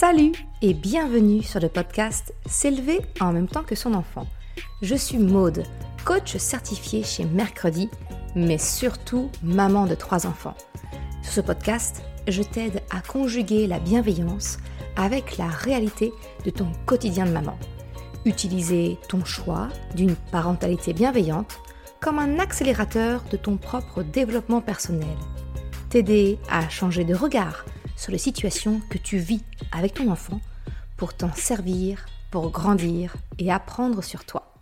Salut et bienvenue sur le podcast S'élever en même temps que son enfant. Je suis Maude, coach certifié chez Mercredi, mais surtout maman de trois enfants. Sur ce podcast, je t'aide à conjuguer la bienveillance avec la réalité de ton quotidien de maman. Utiliser ton choix d'une parentalité bienveillante comme un accélérateur de ton propre développement personnel. T'aider à changer de regard sur les situations que tu vis avec ton enfant pour t'en servir, pour grandir et apprendre sur toi.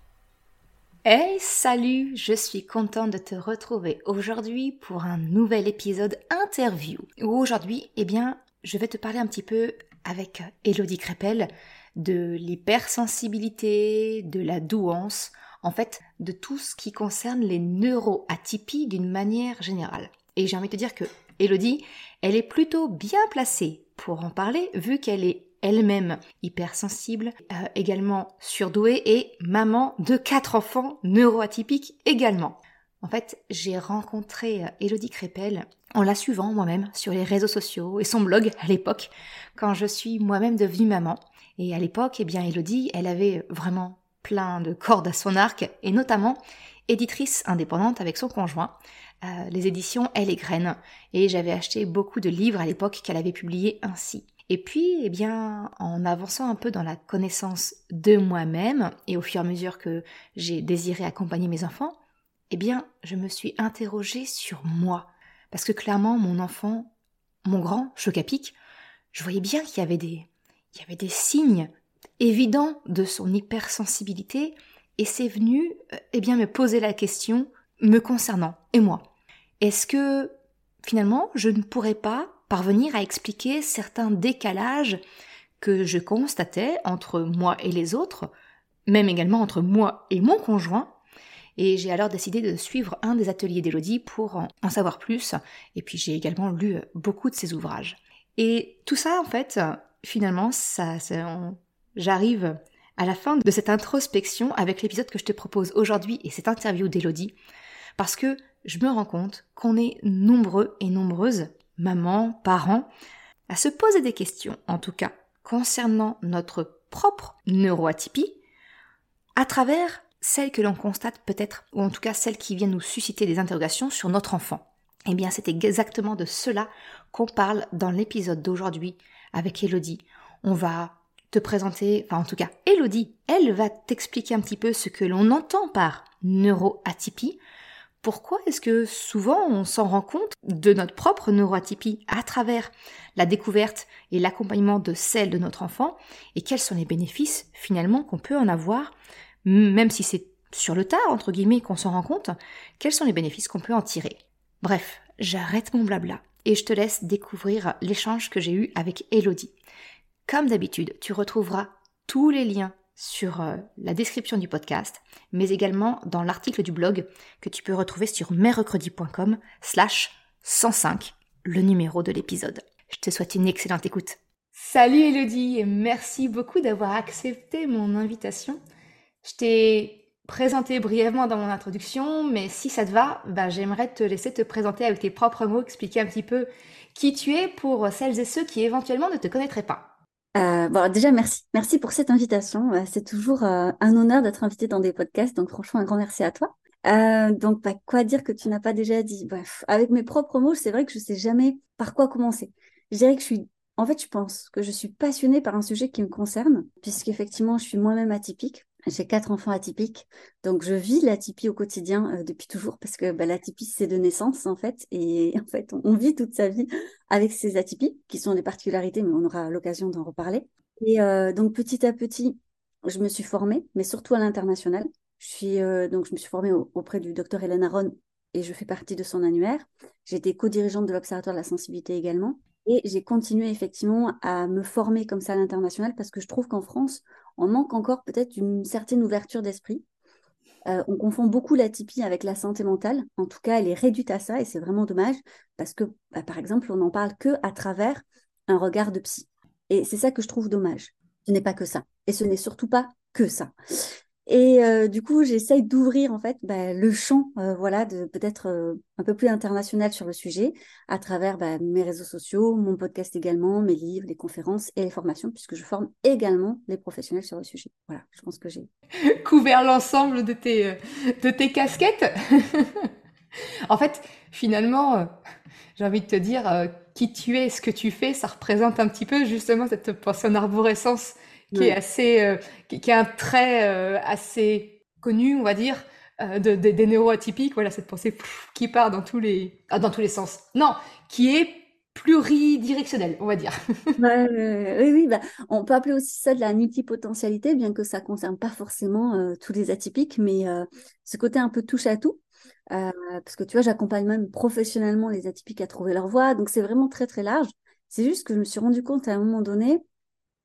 Hey, salut, je suis contente de te retrouver aujourd'hui pour un nouvel épisode interview. Où aujourd'hui, eh bien, je vais te parler un petit peu avec Elodie Crépel de l'hypersensibilité, de la douance, en fait, de tout ce qui concerne les neuroatypies d'une manière générale. Et j'ai envie de te dire que Elodie, elle est plutôt bien placée pour en parler vu qu'elle est elle-même hypersensible, euh, également surdouée et maman de quatre enfants neuroatypiques également. En fait, j'ai rencontré euh, Elodie Crépel en la suivant moi-même sur les réseaux sociaux et son blog à l'époque, quand je suis moi-même devenue maman. Et à l'époque, eh bien, Elodie, elle avait vraiment plein de cordes à son arc, et notamment éditrice indépendante avec son conjoint. Euh, les éditions Elle et Graines, et j'avais acheté beaucoup de livres à l'époque qu'elle avait publiés ainsi. Et puis, eh bien, en avançant un peu dans la connaissance de moi-même, et au fur et à mesure que j'ai désiré accompagner mes enfants, eh bien, je me suis interrogée sur moi. Parce que clairement, mon enfant, mon grand, Chocapic, je voyais bien qu'il y avait des, il y avait des signes évidents de son hypersensibilité, et c'est venu, euh, eh bien, me poser la question me concernant, et moi. Est-ce que finalement je ne pourrais pas parvenir à expliquer certains décalages que je constatais entre moi et les autres, même également entre moi et mon conjoint, et j'ai alors décidé de suivre un des ateliers d'Elodie pour en savoir plus, et puis j'ai également lu beaucoup de ses ouvrages. Et tout ça, en fait, finalement, ça, j'arrive à la fin de cette introspection avec l'épisode que je te propose aujourd'hui et cette interview d'Elodie, parce que je me rends compte qu'on est nombreux et nombreuses, mamans, parents, à se poser des questions, en tout cas concernant notre propre neuroatypie, à travers celles que l'on constate peut-être, ou en tout cas celles qui viennent nous susciter des interrogations sur notre enfant. Eh bien, c'est exactement de cela qu'on parle dans l'épisode d'aujourd'hui avec Elodie. On va te présenter, enfin en tout cas Elodie, elle va t'expliquer un petit peu ce que l'on entend par neuroatypie, pourquoi est-ce que souvent on s'en rend compte de notre propre neuroatypie à travers la découverte et l'accompagnement de celle de notre enfant et quels sont les bénéfices finalement qu'on peut en avoir, même si c'est sur le tard, entre guillemets, qu'on s'en rend compte, quels sont les bénéfices qu'on peut en tirer? Bref, j'arrête mon blabla et je te laisse découvrir l'échange que j'ai eu avec Elodie. Comme d'habitude, tu retrouveras tous les liens sur euh, la description du podcast, mais également dans l'article du blog que tu peux retrouver sur mercredi.com slash 105, le numéro de l'épisode. Je te souhaite une excellente écoute. Salut Elodie et merci beaucoup d'avoir accepté mon invitation. Je t'ai présenté brièvement dans mon introduction, mais si ça te va, bah, j'aimerais te laisser te présenter avec tes propres mots, expliquer un petit peu qui tu es pour celles et ceux qui éventuellement ne te connaîtraient pas. Euh, bon, déjà, merci. Merci pour cette invitation. Euh, c'est toujours euh, un honneur d'être invité dans des podcasts. Donc, franchement, un grand merci à toi. donc, pas quoi dire que tu n'as pas déjà dit? Bref, avec mes propres mots, c'est vrai que je sais jamais par quoi commencer. Je dirais que je suis. En fait, je pense que je suis passionnée par un sujet qui me concerne, puisqu'effectivement, je suis moi-même atypique. J'ai quatre enfants atypiques, donc je vis l'atypie au quotidien euh, depuis toujours parce que bah, l'atypie c'est de naissance en fait, et en fait on, vit toute sa vie avec ces atypies qui sont des particularités, mais on aura l'occasion d'en reparler. Et euh, donc petit à petit, je me suis formée, mais surtout à l'international. Je suis euh, donc je me suis formée auprès du docteur Hélène Aron et je fais partie de son annuaire. Été co-dirigeante de l'Observatoire de la sensibilité également. Et j'ai continué effectivement à me former comme ça à l'international parce que je trouve qu'en France, on manque encore peut-être une certaine ouverture d'esprit. Euh, on confond beaucoup l'atypie avec la santé mentale. En tout cas, elle est réduite à ça et c'est vraiment dommage parce que, bah, par exemple, on n'en parle que à travers un regard de psy. Et c'est ça que je trouve dommage. Ce n'est pas que ça. Et ce n'est surtout pas que ça. Et euh, du coup, j'essaye d'ouvrir en fait bah, le champ, euh, voilà, de peut-être euh, un peu plus international sur le sujet, à travers bah, mes réseaux sociaux, mon podcast également, mes livres, les conférences et les formations, puisque je forme également les professionnels sur le sujet. Voilà, je pense que j'ai couvert l'ensemble de tes de tes casquettes. en fait, finalement, j'ai envie de te dire, qui tu es, ce que tu fais, ça représente un petit peu justement cette pensée en arborescence qui est assez, euh, qui, a un trait euh, assez connu, on va dire, euh, de, des neuroatypiques. Voilà, cette pensée qui part dans tous les, ah, dans tous les sens. Non, qui est pluridirectionnelle, on va dire. oui, oui, bah, on peut appeler aussi ça de la multipotentialité, bien que ça ne concerne pas forcément tous les atypiques, mais ce côté un peu touche à tout. parce que tu vois, j'accompagne même professionnellement les atypiques à trouver leur voie, donc c'est vraiment très très large. C'est juste que je me suis rendu compte à un moment donné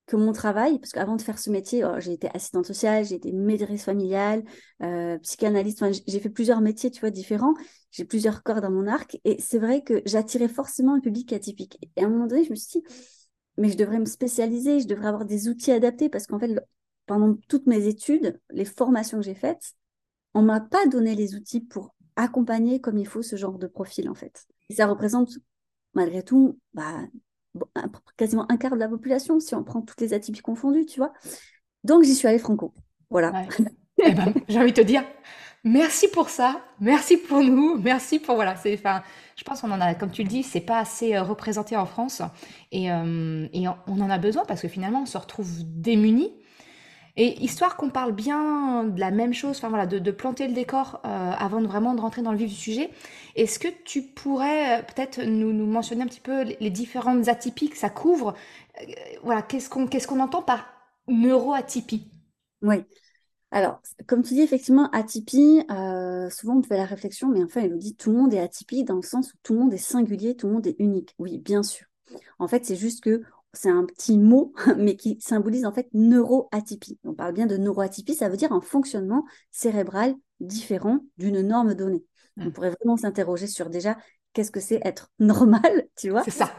que mon travail, parce qu'avant de faire ce métier, oh, j'ai été assistante sociale, j'ai été maîtresse familiale, euh, psychanalyste, j'ai fait plusieurs métiers, tu vois, différents. J'ai plusieurs corps dans mon arc. Et c'est vrai que j'attirais forcément un public atypique. Et à un moment donné, je me suis dit, mais je devrais me spécialiser, je devrais avoir des outils adaptés, parce qu'en fait, pendant toutes mes études, les formations que j'ai faites, on m'a pas donné les outils pour accompagner comme il faut ce genre de profil, en fait. Et ça représente, malgré tout, bah, quasiment un quart de la population, si on prend toutes les atypies confondues, tu vois. Donc, j'y suis allée franco. Voilà. eh ben, j'ai envie de te dire, merci pour ça, merci pour nous, merci pour, voilà, c'est, enfin, je pense qu'on en a, comme tu le dis, c'est pas assez euh, représenté en France et, euh, et on en a besoin parce que finalement, on se retrouve démunis et histoire qu'on parle bien de la même chose, enfin voilà, de, planter le décor euh, avant de vraiment de rentrer dans le vif du sujet, est-ce que tu pourrais euh, peut-être nous, mentionner un petit peu les, différentes atypies que ça couvre euh, Voilà, qu'est-ce qu'on qu'est-ce qu'on entend par neuroatypie? Oui. Alors, comme tu dis, effectivement, atypie, souvent on fait la réflexion, mais enfin, il nous dit tout le monde est atypique dans le sens où tout le monde est singulier, tout le monde est unique. Oui, bien sûr. En fait, c'est juste que c'est un petit mot, mais qui symbolise en fait neuroatypie. On parle bien de neuroatypie, ça veut dire un fonctionnement cérébral différent d'une norme donnée. On mmh. pourrait vraiment s'interroger sur déjà qu'est-ce que c'est être normal, tu vois C'est ça.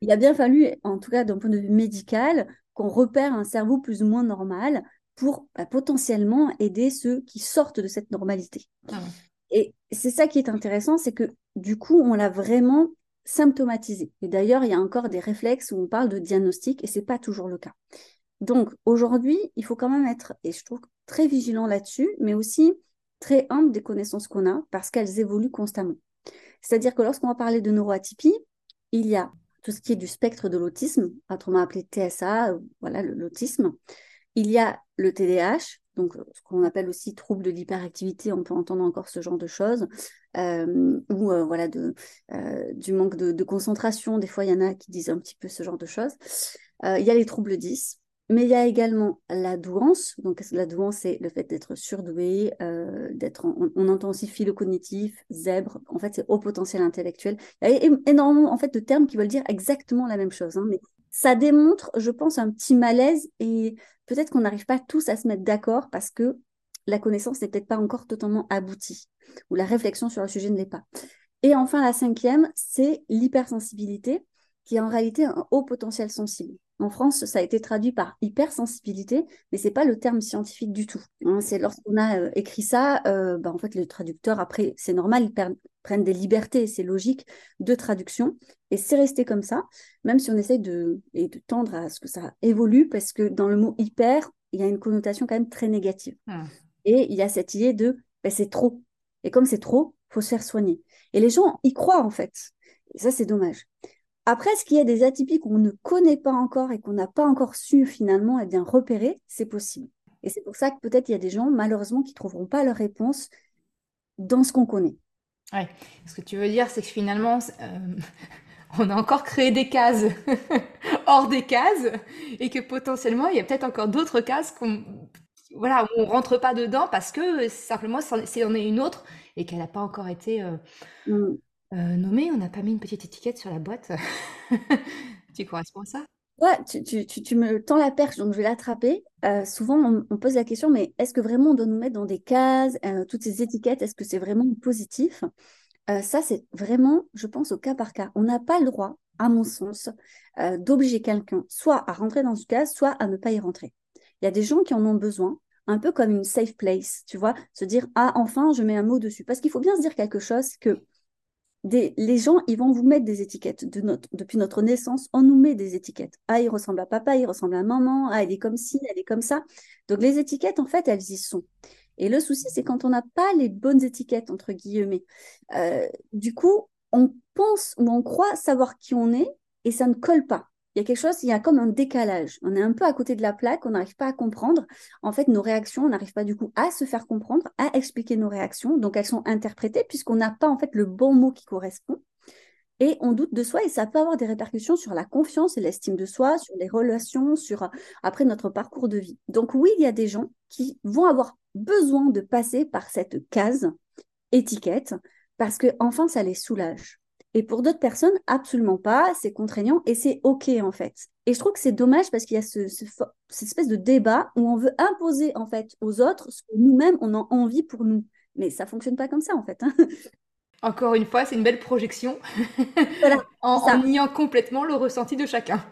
Il a bien fallu, en tout cas d'un point de vue médical, qu'on repère un cerveau plus ou moins normal pour bah, potentiellement aider ceux qui sortent de cette normalité. Ah Et c'est ça qui est intéressant, c'est que du coup, on l'a vraiment symptomatisé. Et d'ailleurs, il y a encore des réflexes où on parle de diagnostic et ce n'est pas toujours le cas. Donc aujourd'hui, il faut quand même être, et je trouve très vigilant là-dessus, mais aussi très humble des connaissances qu'on a parce qu'elles évoluent constamment. C'est-à-dire que lorsqu'on va parler de neuroatypie, il y a tout ce qui est du spectre de l'autisme, autrement appelé TSA, voilà l'autisme. Il y a le TDAH, donc ce qu'on appelle aussi trouble de l'hyperactivité, on peut entendre encore ce genre de choses, euh, ou euh, voilà euh, du manque de, concentration. Des fois, il y en a qui disent un petit peu ce genre de choses. il y a les troubles 10, mais il y a également la douance. Donc la douance, c'est le fait d'être surdoué, d'être, on, entend aussi philo-cognitif, zèbre. En fait, c'est haut potentiel intellectuel. Il y a énormément en fait de termes qui veulent dire exactement la même chose, hein, mais ça démontre, je pense, un petit malaise et peut-être qu'on n'arrive pas tous à se mettre d'accord parce que la connaissance n'est peut-être pas encore totalement aboutie ou la réflexion sur le sujet ne l'est pas. Et enfin, la cinquième, c'est l'hypersensibilité, qui est en réalité un haut potentiel sensible. En France, ça a été traduit par hypersensibilité, mais c'est pas le terme scientifique du tout. Hein. c'est lorsqu'on a euh, écrit ça, euh, bah, en fait, le traducteur, après, c'est normal, ils prennent des libertés, c'est logique, de traduction, et c'est resté comme ça, même si on essaye de, et de tendre à ce que ça évolue, parce que dans le mot hyper, il y a une connotation quand même très négative. Ah. Et il y a cette idée de ben, c'est trop. Et comme c'est trop, faut se faire soigner. Et les gens y croient en fait. Et ça, c'est dommage. Après, ce qu'il y a des atypies qu'on ne connaît pas encore et qu'on n'a pas encore su finalement et eh bien, repérer, c'est possible. Et c'est pour ça que peut-être il y a des gens, malheureusement, qui ne trouveront pas leur réponse dans ce qu'on connaît. Oui, ce que tu veux dire, c'est que finalement, euh, on a encore créé des cases hors des cases et que potentiellement, il y a peut-être encore d'autres cases qu'on voilà, on rentre pas dedans parce que simplement c'est en est une autre et qu'elle n'a pas encore été euh, mm. Euh, nommée. On n'a pas mis une petite étiquette sur la boîte. tu corresponds à ça? Ouais, tu, me tends la perche, donc je vais l'attraper. Euh, souvent, on, pose la question, mais est-ce que vraiment on doit nous mettre dans des cases, toutes ces étiquettes, est-ce que c'est vraiment positif? Ça, c'est vraiment, je pense, au cas par cas. On n'a pas le droit, à mon sens, d'obliger quelqu'un soit à rentrer dans ce case, soit à ne pas y rentrer. Il y a des gens qui en ont besoin. un peu comme une safe place, tu vois, se dire ah enfin je mets un mot dessus parce qu'il faut bien se dire quelque chose que les gens, ils vont vous mettre des étiquettes. Depuis notre naissance, on nous met des étiquettes. Ah, il ressemble à papa, il ressemble à maman, ah, elle est comme ci, elle est comme ça. Donc les étiquettes, en fait, elles y sont. Et le souci, c'est quand on n'a pas les bonnes étiquettes, entre guillemets. Euh, du coup, on pense ou on croit savoir qui on est et ça ne colle pas il y a quelque chose, il y a comme un décalage. On est un peu à côté de la plaque, on n'arrive pas à comprendre. En fait, nos réactions, on n'arrive pas du coup à se faire comprendre, à expliquer nos réactions. Donc, elles sont interprétées puisqu'on n'a pas en fait le bon mot qui correspond. Et on doute de soi et ça peut avoir des répercussions sur la confiance et l'estime de soi, sur les relations, sur après notre parcours de vie. Donc oui, il y a des gens qui vont avoir besoin de passer par cette case étiquette parce que enfin ça les soulage. Et pour d'autres personnes, absolument pas, c'est contraignant et c'est OK en fait. Et je trouve que c'est dommage parce qu'il y a ce, cette espèce de débat où on veut imposer en fait aux autres ce que nous-mêmes on a envie pour nous. Mais ça fonctionne pas comme ça en fait. Hein. Encore une fois, c'est une belle projection en, en niant complètement le ressenti de chacun.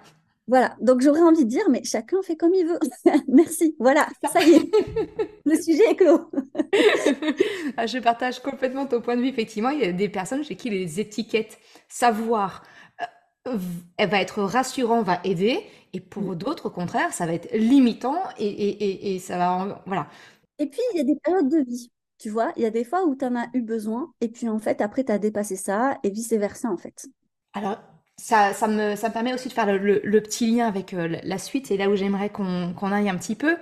Voilà, donc j'aurais envie de dire, mais chacun fait comme il veut. Merci, voilà, ça. y est, le sujet est clos. Ah, je partage complètement ton point de vue. Effectivement, il y a des personnes chez qui les étiquettes, savoir, euh, elle va être rassurant, va aider, et pour mm. d'autres, au contraire, ça va être limitant et, et, et, ça va, voilà. Et puis, il y a des périodes de vie. Tu vois, il y a des fois où tu en as eu besoin, et puis en fait, après, tu as dépassé ça, et vice-versa, en fait. Alors, ça, me, permet aussi de faire le, petit lien avec euh, la suite et là où j'aimerais qu'on aille un petit peu.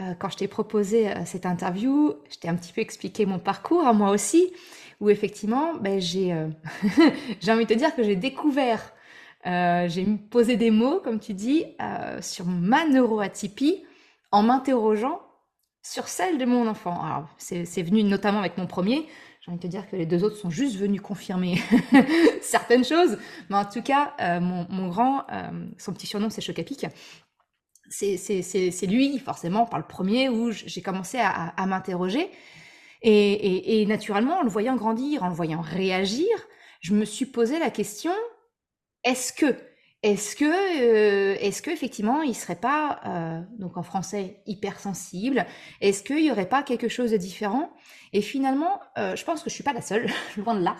Euh, quand je t'ai proposé euh, cette interview, je t'ai un petit peu expliqué mon parcours, à moi aussi, où effectivement, ben, j'ai envie de te dire que j'ai découvert, j'ai posé des mots, comme tu dis, sur ma neuroatypie en m'interrogeant sur celle de mon enfant. Alors, c'est venu notamment avec mon premier, j'ai envie te dire que les deux autres sont juste venus confirmer certaines choses. Mais en tout cas, euh, mon, grand, euh, son petit surnom, c'est Chocapic. C'est lui, forcément, par le premier, où j'ai commencé à, m'interroger. Et, naturellement, en le voyant grandir, en le voyant réagir, je me suis posé la question est-ce que est-ce que, euh, est-ce que effectivement, il serait pas, donc en français, hypersensible? Est-ce qu'il y aurait pas quelque chose de différent? Et finalement, euh, je pense que je suis pas la seule, loin de là.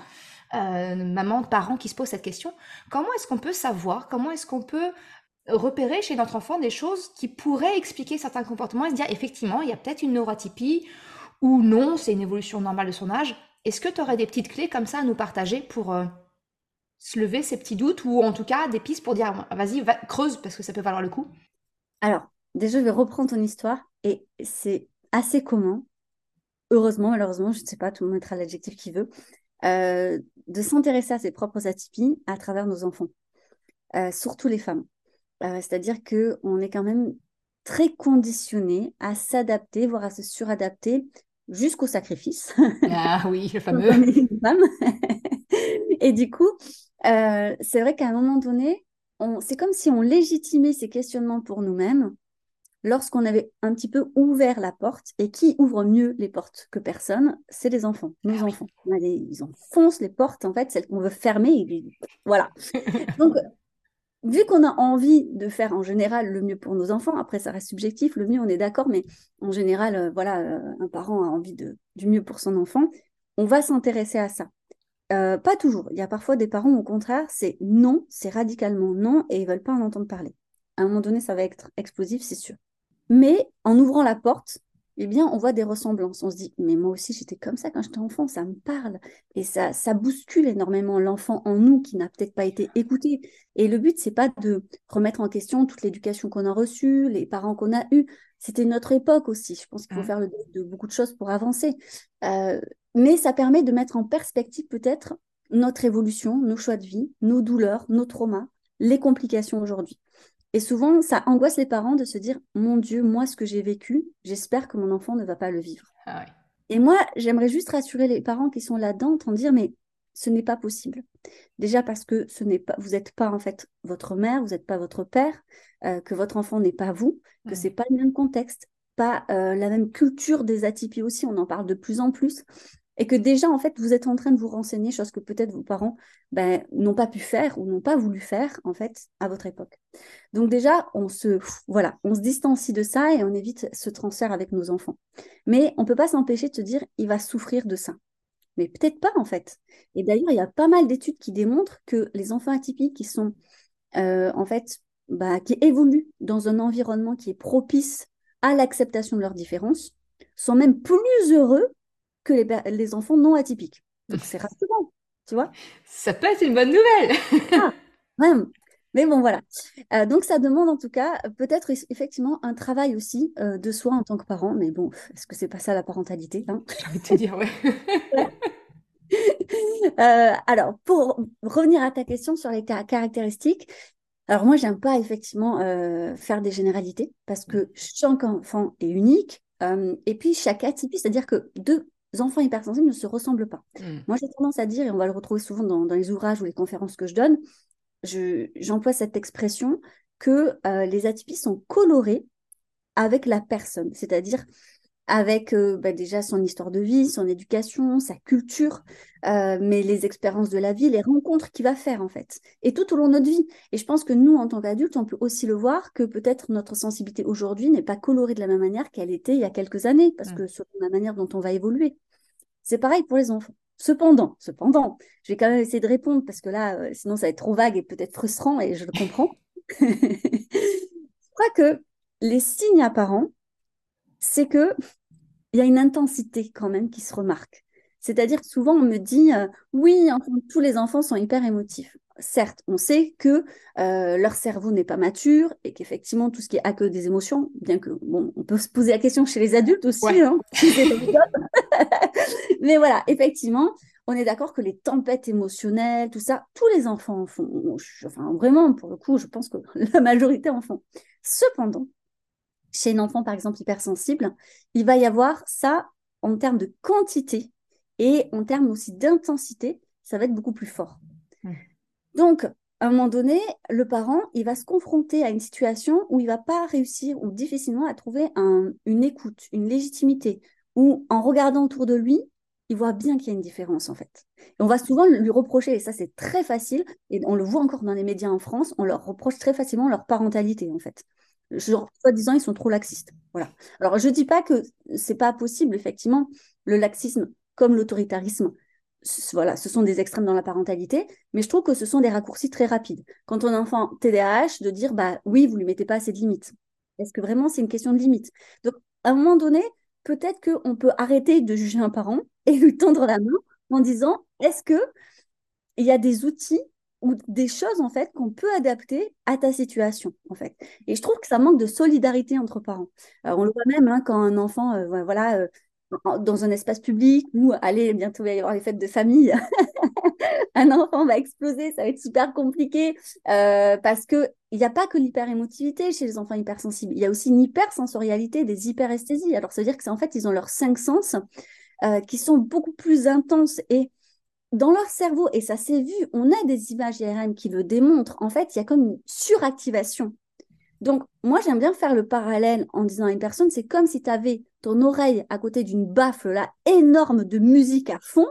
Euh, maman, parents qui se posent cette question. Comment est-ce qu'on peut savoir Comment est-ce qu'on peut repérer chez notre enfant des choses qui pourraient expliquer certains comportements et se dire effectivement, il y a peut-être une neurotypie ou non, c'est une évolution normale de son âge? Est-ce que tu aurais des petites clés comme ça à nous partager pour euh, se lever ces petits doutes ou en tout cas des pistes pour dire vas-y, va, creuse parce que ça peut valoir le coup Alors, déjà, je vais reprendre ton histoire et c'est assez commun heureusement, malheureusement, je ne sais pas, tout le monde mettra l'adjectif qu'il veut, euh, de s'intéresser à ses propres atypies à travers nos enfants, euh, surtout les femmes. Euh, c'est-à-dire qu'on est quand même très conditionné à s'adapter, voire à se suradapter jusqu'au sacrifice. Ah oui, le fameux. Et du coup, c'est vrai qu'à un moment donné, c'est comme si on légitimait ces questionnements pour nous-mêmes lorsqu'on avait un petit peu ouvert la porte, et qui ouvre mieux les portes que personne, c'est les enfants, nos ah enfants. ils enfoncent les portes, en fait, celles qu'on veut fermer, voilà. Donc, vu qu'on a envie de faire en général le mieux pour nos enfants, après ça reste subjectif, le mieux on est d'accord, mais en général, euh, voilà, euh, un parent a envie de, du mieux pour son enfant, on va s'intéresser à ça. Euh, pas toujours. Il y a parfois des parents, au contraire, c'est non, c'est radicalement non, et ils veulent pas en entendre parler. À un moment donné, ça va être explosif, c'est sûr. Mais en ouvrant la porte, eh bien, on voit des ressemblances. On se dit, mais moi aussi, j'étais comme ça quand j'étais enfant, ça me parle. Et ça, ça bouscule énormément l'enfant en nous qui n'a peut-être pas été écouté. Et le but, c'est pas de remettre en question toute l'éducation qu'on a reçue, les parents qu'on a eus. C'était notre époque aussi. Je pense qu'il faut faire le de beaucoup de choses pour avancer. Euh, mais ça permet de mettre en perspective peut-être notre évolution, nos choix de vie, nos douleurs, nos traumas, les complications aujourd'hui. Et souvent, ça angoisse les parents de se dire Mon Dieu, moi, ce que j'ai vécu, j'espère que mon enfant ne va pas le vivre. Ah Et moi, j'aimerais juste rassurer les parents qui sont là-dedans en dire Mais ce n'est pas possible. Déjà parce que ce n'est pas, vous n'êtes pas en fait votre mère, vous n'êtes pas votre père, euh, que votre enfant n'est pas vous, que ce c'est pas le même contexte, pas euh, la même culture des atypies aussi. On en parle de plus en plus. Et que déjà, en fait, vous êtes en train de vous renseigner, chose que peut-être vos parents ben, n'ont pas pu faire ou n'ont pas voulu faire, en fait, à votre époque. Donc déjà, on se, voilà, on se distancie de ça et on évite ce transfert avec nos enfants. Mais on ne peut pas s'empêcher de se dire, il va souffrir de ça. Mais peut-être pas, en fait. Et d'ailleurs, il y a pas mal d'études qui démontrent que les enfants atypiques qui sont, euh, en fait, bah, qui évoluent dans un environnement qui est propice à l'acceptation de leurs différences, sont même plus heureux que les, les enfants non atypiques. Donc c'est rassurant, tu vois. Ça peut être une bonne nouvelle. ah, Mais bon, voilà. Euh, donc, ça demande en tout cas peut-être effectivement un travail aussi euh, de soi en tant que parent. Mais bon, est-ce que c'est pas ça la parentalité hein? J'ai envie de te dire, ouais. euh, alors, pour revenir à ta question sur les caractéristiques, alors moi, j'aime pas effectivement euh, faire des généralités parce que chaque enfant est unique. et puis, chaque atypie, c'est-à-dire que deux enfants hypersensibles ne se ressemblent pas. Hmm. Moi, j'ai tendance à dire, et on va le retrouver souvent dans, les ouvrages ou les conférences que je donne, j'emploie cette expression que euh, les atypies sont colorées avec la personne, c'est-à-dire avec euh, bah, déjà son histoire de vie, son éducation, sa culture, euh, mais les expériences de la vie, les rencontres qu'il va faire en fait, et tout au long de notre vie. Et je pense que nous, en tant qu'adultes, on peut aussi le voir que peut-être notre sensibilité aujourd'hui n'est pas colorée de la même manière qu'elle était il y a quelques années, parce mmh. que selon la manière dont on va évoluer. C'est pareil pour les enfants. Cependant, cependant, je vais quand même essayer de répondre parce que là, euh, sinon ça va être trop vague et peut-être frustrant et je le comprends. je crois que les signes apparents, c'est que il y a une intensité quand même qui se remarque. C'est-à-dire que souvent on me dit euh, oui, tous les enfants sont hyper émotifs. Certes, on sait que euh, leur cerveau n'est pas mature et qu'effectivement tout ce qui est accueil des émotions, bien que bon, on peut se poser la question chez les adultes aussi, hein, mais voilà, effectivement, on est d'accord que les tempêtes émotionnelles, tout ça, tous les enfants en font. Enfin, vraiment, pour le coup, je pense que la majorité en font. Cependant, chez un enfant, par exemple, hypersensible, il va y avoir ça en termes de quantité et en termes aussi d'intensité, ça va être beaucoup plus fort. Donc, à un moment donné, le parent, il va se confronter à une situation où il va pas réussir ou difficilement à trouver une écoute, une légitimité, ou en regardant autour de lui, il voit bien qu'il y a une différence en fait. Et on va souvent lui reprocher, et ça c'est très facile, et on le voit encore dans les médias en France, on leur reproche très facilement leur parentalité en fait. Genre, soi-disant, ils sont trop laxistes. Voilà. Alors, je ne dis pas que c'est pas possible, effectivement, le laxisme comme l'autoritarisme, voilà, ce sont des extrêmes dans la parentalité, mais je trouve que ce sont des raccourcis très rapides. Quand on a un enfant TDAH, de dire, bah oui, vous lui mettez pas assez de limites. Est-ce que vraiment c'est une question de limite Donc, à un moment donné, peut-être qu'on peut arrêter de juger un parent et lui tendre la main en disant, est-ce que il y a des outils ou des choses en fait qu'on peut adapter à ta situation en fait. Et je trouve que ça manque de solidarité entre parents. on le voit même hein, quand un enfant, euh, voilà, euh, dans un espace public ou allez bientôt il va y avoir les fêtes de famille, un enfant va exploser, ça va être super compliqué euh, parce que il n'y a pas que l'hyperémotivité chez les enfants hypersensibles, il y a aussi une hypersensorialité, des hyperesthésies. Alors ça veut dire que c'est en fait ils ont leurs cinq sens qui sont beaucoup plus intenses et dans leur cerveau, et ça s'est vu, on a des images IRM qui le démontrent, en fait, il y a comme une suractivation. Donc, moi, j'aime bien faire le parallèle en disant à une personne, c'est comme si tu avais ton oreille à côté d'une baffle là, énorme de musique à fond.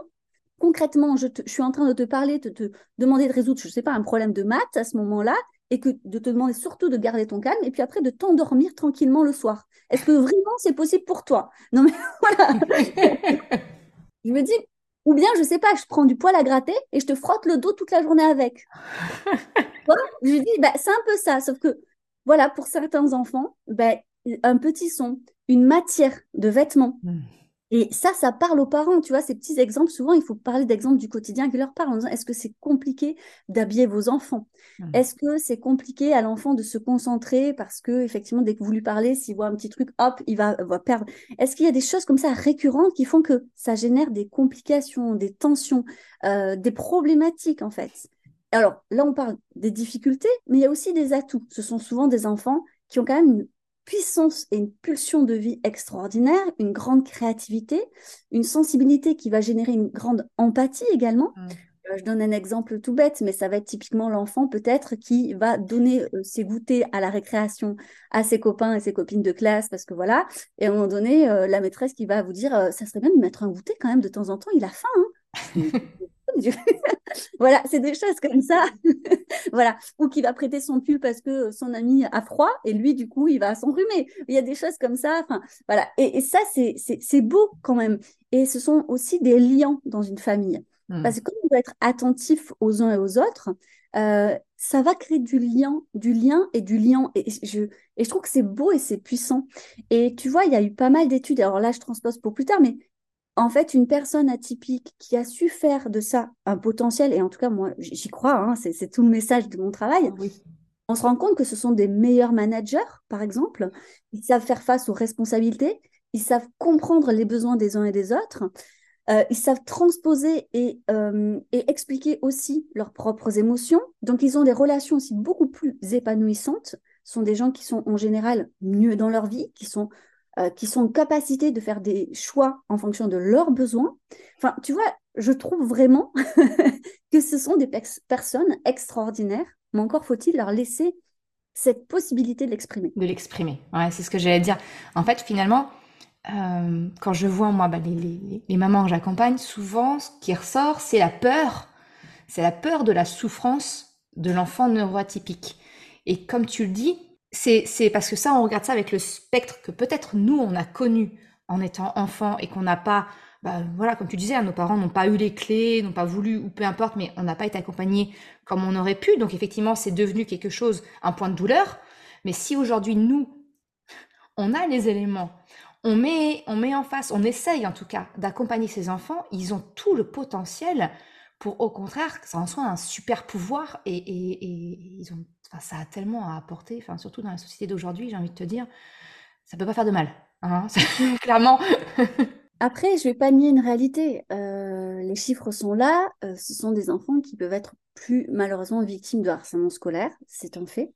Concrètement, je, suis en train de te parler, de te demander de résoudre, je ne sais pas, un problème de maths à ce moment-là, et que de te demander surtout de garder ton calme, et puis après de t'endormir tranquillement le soir. Est-ce que vraiment c'est possible pour toi? Non mais voilà. je me dis, ou bien, je sais pas, je prends du poil à gratter et je te frotte le dos toute la journée avec. je lui dis, bah, c'est un peu ça, sauf que, voilà, pour certains enfants, bah, un petit son, une matière de vêtements, hmm. Et ça, ça parle aux parents, tu vois, ces petits exemples, souvent, il faut parler d'exemples du quotidien qui leur parlent en disant, est-ce que c'est compliqué d'habiller vos enfants? Mmh. Est-ce que c'est compliqué à l'enfant de se concentrer parce que, effectivement, dès que vous lui parlez, s'il voit un petit truc, hop, il va, perdre. Est-ce qu'il y a des choses comme ça récurrentes qui font que ça génère des complications, des tensions, euh, des problématiques, en fait? Alors là, on parle des difficultés, mais il y a aussi des atouts. Ce sont souvent des enfants qui ont quand même une puissance et une pulsion de vie extraordinaire, une grande créativité, une sensibilité qui va générer une grande empathie également. Mm. je donne un exemple tout bête, mais ça va être typiquement l'enfant peut-être qui va donner ses goûters à la récréation à ses copains et ses copines de classe, parce que voilà, et à un moment donné, la maîtresse qui va vous dire, ça serait bien de mettre un goûter quand même de temps en temps, il a faim. Hein voilà, c'est des choses comme ça. voilà. Ou qui va prêter son pull parce que son ami a froid et lui, du coup, il va s'enrhumer. Il y a des choses comme ça. Enfin, voilà. Et, ça, c'est beau quand même. Et ce sont aussi des liens dans une famille. Hmm. Parce que comme on doit être attentif aux uns et aux autres, euh, ça va créer du lien, du lien et du lien. Et je, et je trouve que c'est beau et c'est puissant. Et tu vois, il y a eu pas mal d'études. Alors là, je transpose pour plus tard, mais en fait, une personne atypique qui a su faire de ça un potentiel, et en tout cas, moi, j'y crois, hein, c'est tout le message de mon travail, on se rend compte que ce sont des meilleurs managers, par exemple. Ils savent faire face aux responsabilités, ils savent comprendre les besoins des uns et des autres, euh, ils savent transposer et, euh, et, expliquer aussi leurs propres émotions. Donc, ils ont des relations aussi beaucoup plus épanouissantes. Ce sont des gens qui sont en général mieux dans leur vie, qui sont euh, qui sont en capacité de faire des choix en fonction de leurs besoins. Enfin, tu vois, je trouve vraiment que ce sont des personnes extraordinaires, mais encore faut-il leur laisser cette possibilité de l'exprimer. De l'exprimer, ouais, c'est ce que j'allais dire. En fait, finalement, euh, quand je vois, moi, bah, les, les, mamans que j'accompagne, souvent, ce qui ressort, c'est la peur. C'est la peur de la souffrance de l'enfant neuroatypique. Et comme tu le dis, c'est parce que ça, on regarde ça avec le spectre que peut-être nous, on a connu en étant enfant et qu'on n'a pas, bah, voilà, comme tu disais, hein, nos parents n'ont pas eu les clés, n'ont pas voulu, ou peu importe, mais on n'a pas été accompagné comme on aurait pu. Donc effectivement, c'est devenu quelque chose, un point de douleur. Mais si aujourd'hui, nous, on a les éléments, on met, on met en face, on essaye en tout cas d'accompagner ces enfants, ils ont tout le potentiel pour au contraire que ça en soit un super pouvoir et, et, et ils ont ça a tellement à apporter, enfin, surtout dans la société d'aujourd'hui, j'ai envie de te dire, ça peut pas faire de mal. Hein, clairement. Après, je vais pas nier une réalité. Euh, les chiffres sont là. Euh, ce sont des enfants qui peuvent être plus malheureusement victimes de harcèlement scolaire, c'est un fait.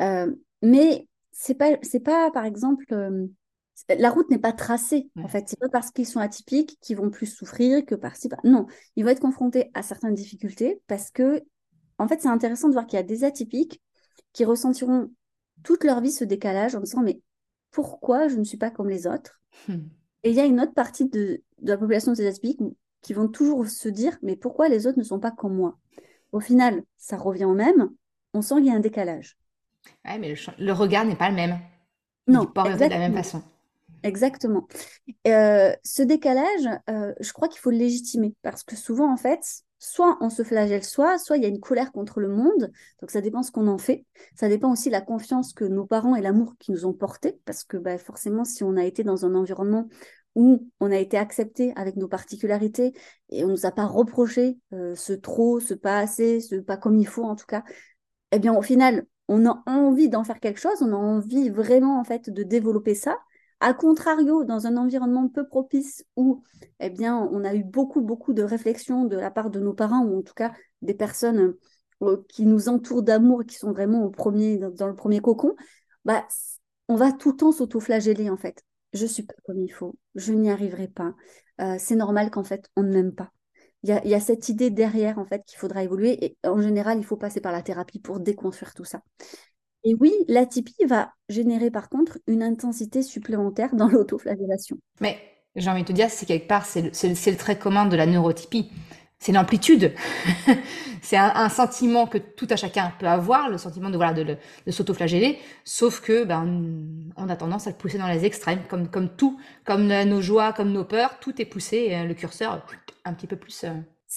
Euh, mais c'est pas, c'est pas, par exemple, la route n'est pas tracée. En fait, c'est pas parce qu'ils sont atypiques qu'ils vont plus souffrir que par ci. Non, ils vont être confrontés à certaines difficultés parce que, en fait, c'est intéressant de voir qu'il y a des atypiques qui ressentiront toute leur vie ce décalage en disant mais pourquoi je ne suis pas comme les autres? Hmm. Et il y a une autre partie de, la population des atypiques qui vont toujours se dire mais pourquoi les autres ne sont pas comme moi? Au final, ça revient au même, on sent qu'il y a un décalage. Ouais, mais le, regard n'est pas le même. Non, pas de la même façon. Exactement. Euh, ce décalage, euh, je crois qu'il faut le légitimer parce que souvent, en fait, soit on se flagelle soi, soit il y a une colère contre le monde. Donc ça dépend ce qu'on en fait. Ça dépend aussi de la confiance que nos parents et l'amour qu'ils nous ont porté, parce que bah, forcément, si on a été dans un environnement où on a été accepté avec nos particularités et on nous a pas reproché euh, ce trop, ce pas assez, ce pas comme il faut en tout cas, eh bien au final, on a envie d'en faire quelque chose, on a envie vraiment en fait de développer ça. A contrario, dans un environnement peu propice où eh bien, on a eu beaucoup, beaucoup de réflexions de la part de nos parents, ou en tout cas des personnes euh, qui nous entourent d'amour et qui sont vraiment au premier, dans, le premier cocon, bah, on va tout le temps s'auto-flageller en fait. Je suis pas comme il faut, je n'y arriverai pas. Euh, c'est normal qu'en fait, on ne m'aime pas. Il y, y a, cette idée derrière en fait qu'il faudra évoluer et en général, il faut passer par la thérapie pour déconstruire tout ça. Et oui, l'atypie va générer par contre une intensité supplémentaire dans l'autoflagellation. Mais j'ai envie de te dire, c'est quelque part, c'est le, trait commun de la neurotypie. C'est l'amplitude. c'est un, sentiment que tout à chacun peut avoir, le sentiment de, voilà, de, s'autoflageller, sauf que ben, on a tendance à le pousser dans les extrêmes, comme, comme tout, comme nos joies, comme nos peurs, tout est poussé, le curseur un petit peu plus euh,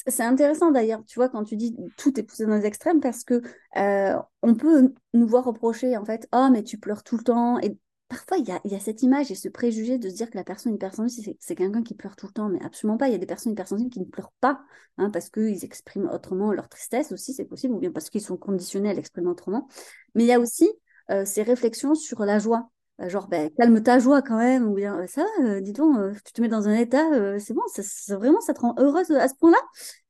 c'est intéressant d'ailleurs, tu vois, quand tu dis tout est poussé dans les extrêmes, parce que euh, on peut nous voir reprocher en fait, oh mais tu pleures tout le temps. Et parfois il y a, cette image et ce préjugé de se dire que la personne hypersensible c'est quelqu'un qui pleure tout le temps, mais absolument pas. Il y a des personnes hypersensibles qui ne pleurent pas, hein, parce qu'ils expriment autrement leur tristesse aussi, c'est possible, ou bien parce qu'ils sont conditionnés à l'exprimer autrement. Mais il y a aussi euh, ces réflexions sur la joie. Bah, genre ben, calme ta joie quand même ou bien «Bah, ça euh, dis donc euh, tu te mets dans un état euh, c'est bon ça, vraiment ça te rend heureuse à ce point-là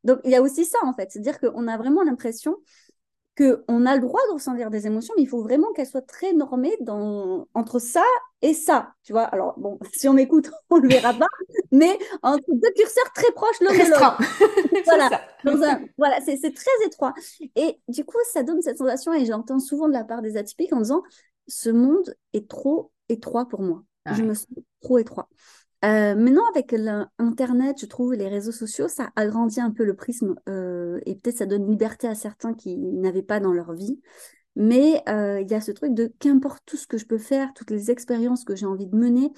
donc il y a aussi ça en fait c'est-à-dire qu'on a vraiment l'impression qu'on a le droit de ressentir des émotions, mais il faut vraiment qu'elles soient très normées dans, entre ça et ça, tu vois. Alors, bon, si on m'écoute, on le verra pas, mais entre deux curseurs très proches l'un de l'autre. voilà, voilà c'est très étroit. Et du coup, ça donne cette sensation, et j'entends souvent de la part des atypiques en disant, ce monde est trop étroit pour moi. Je me sens trop étroit. Euh, maintenant, avec l'Internet, je trouve, les réseaux sociaux, ça agrandit un peu le prisme euh, et peut-être ça donne liberté à certains qui n'avaient pas dans leur vie. Mais euh, il y a ce truc de qu'importe tout ce que je peux faire, toutes les expériences que j'ai envie de mener,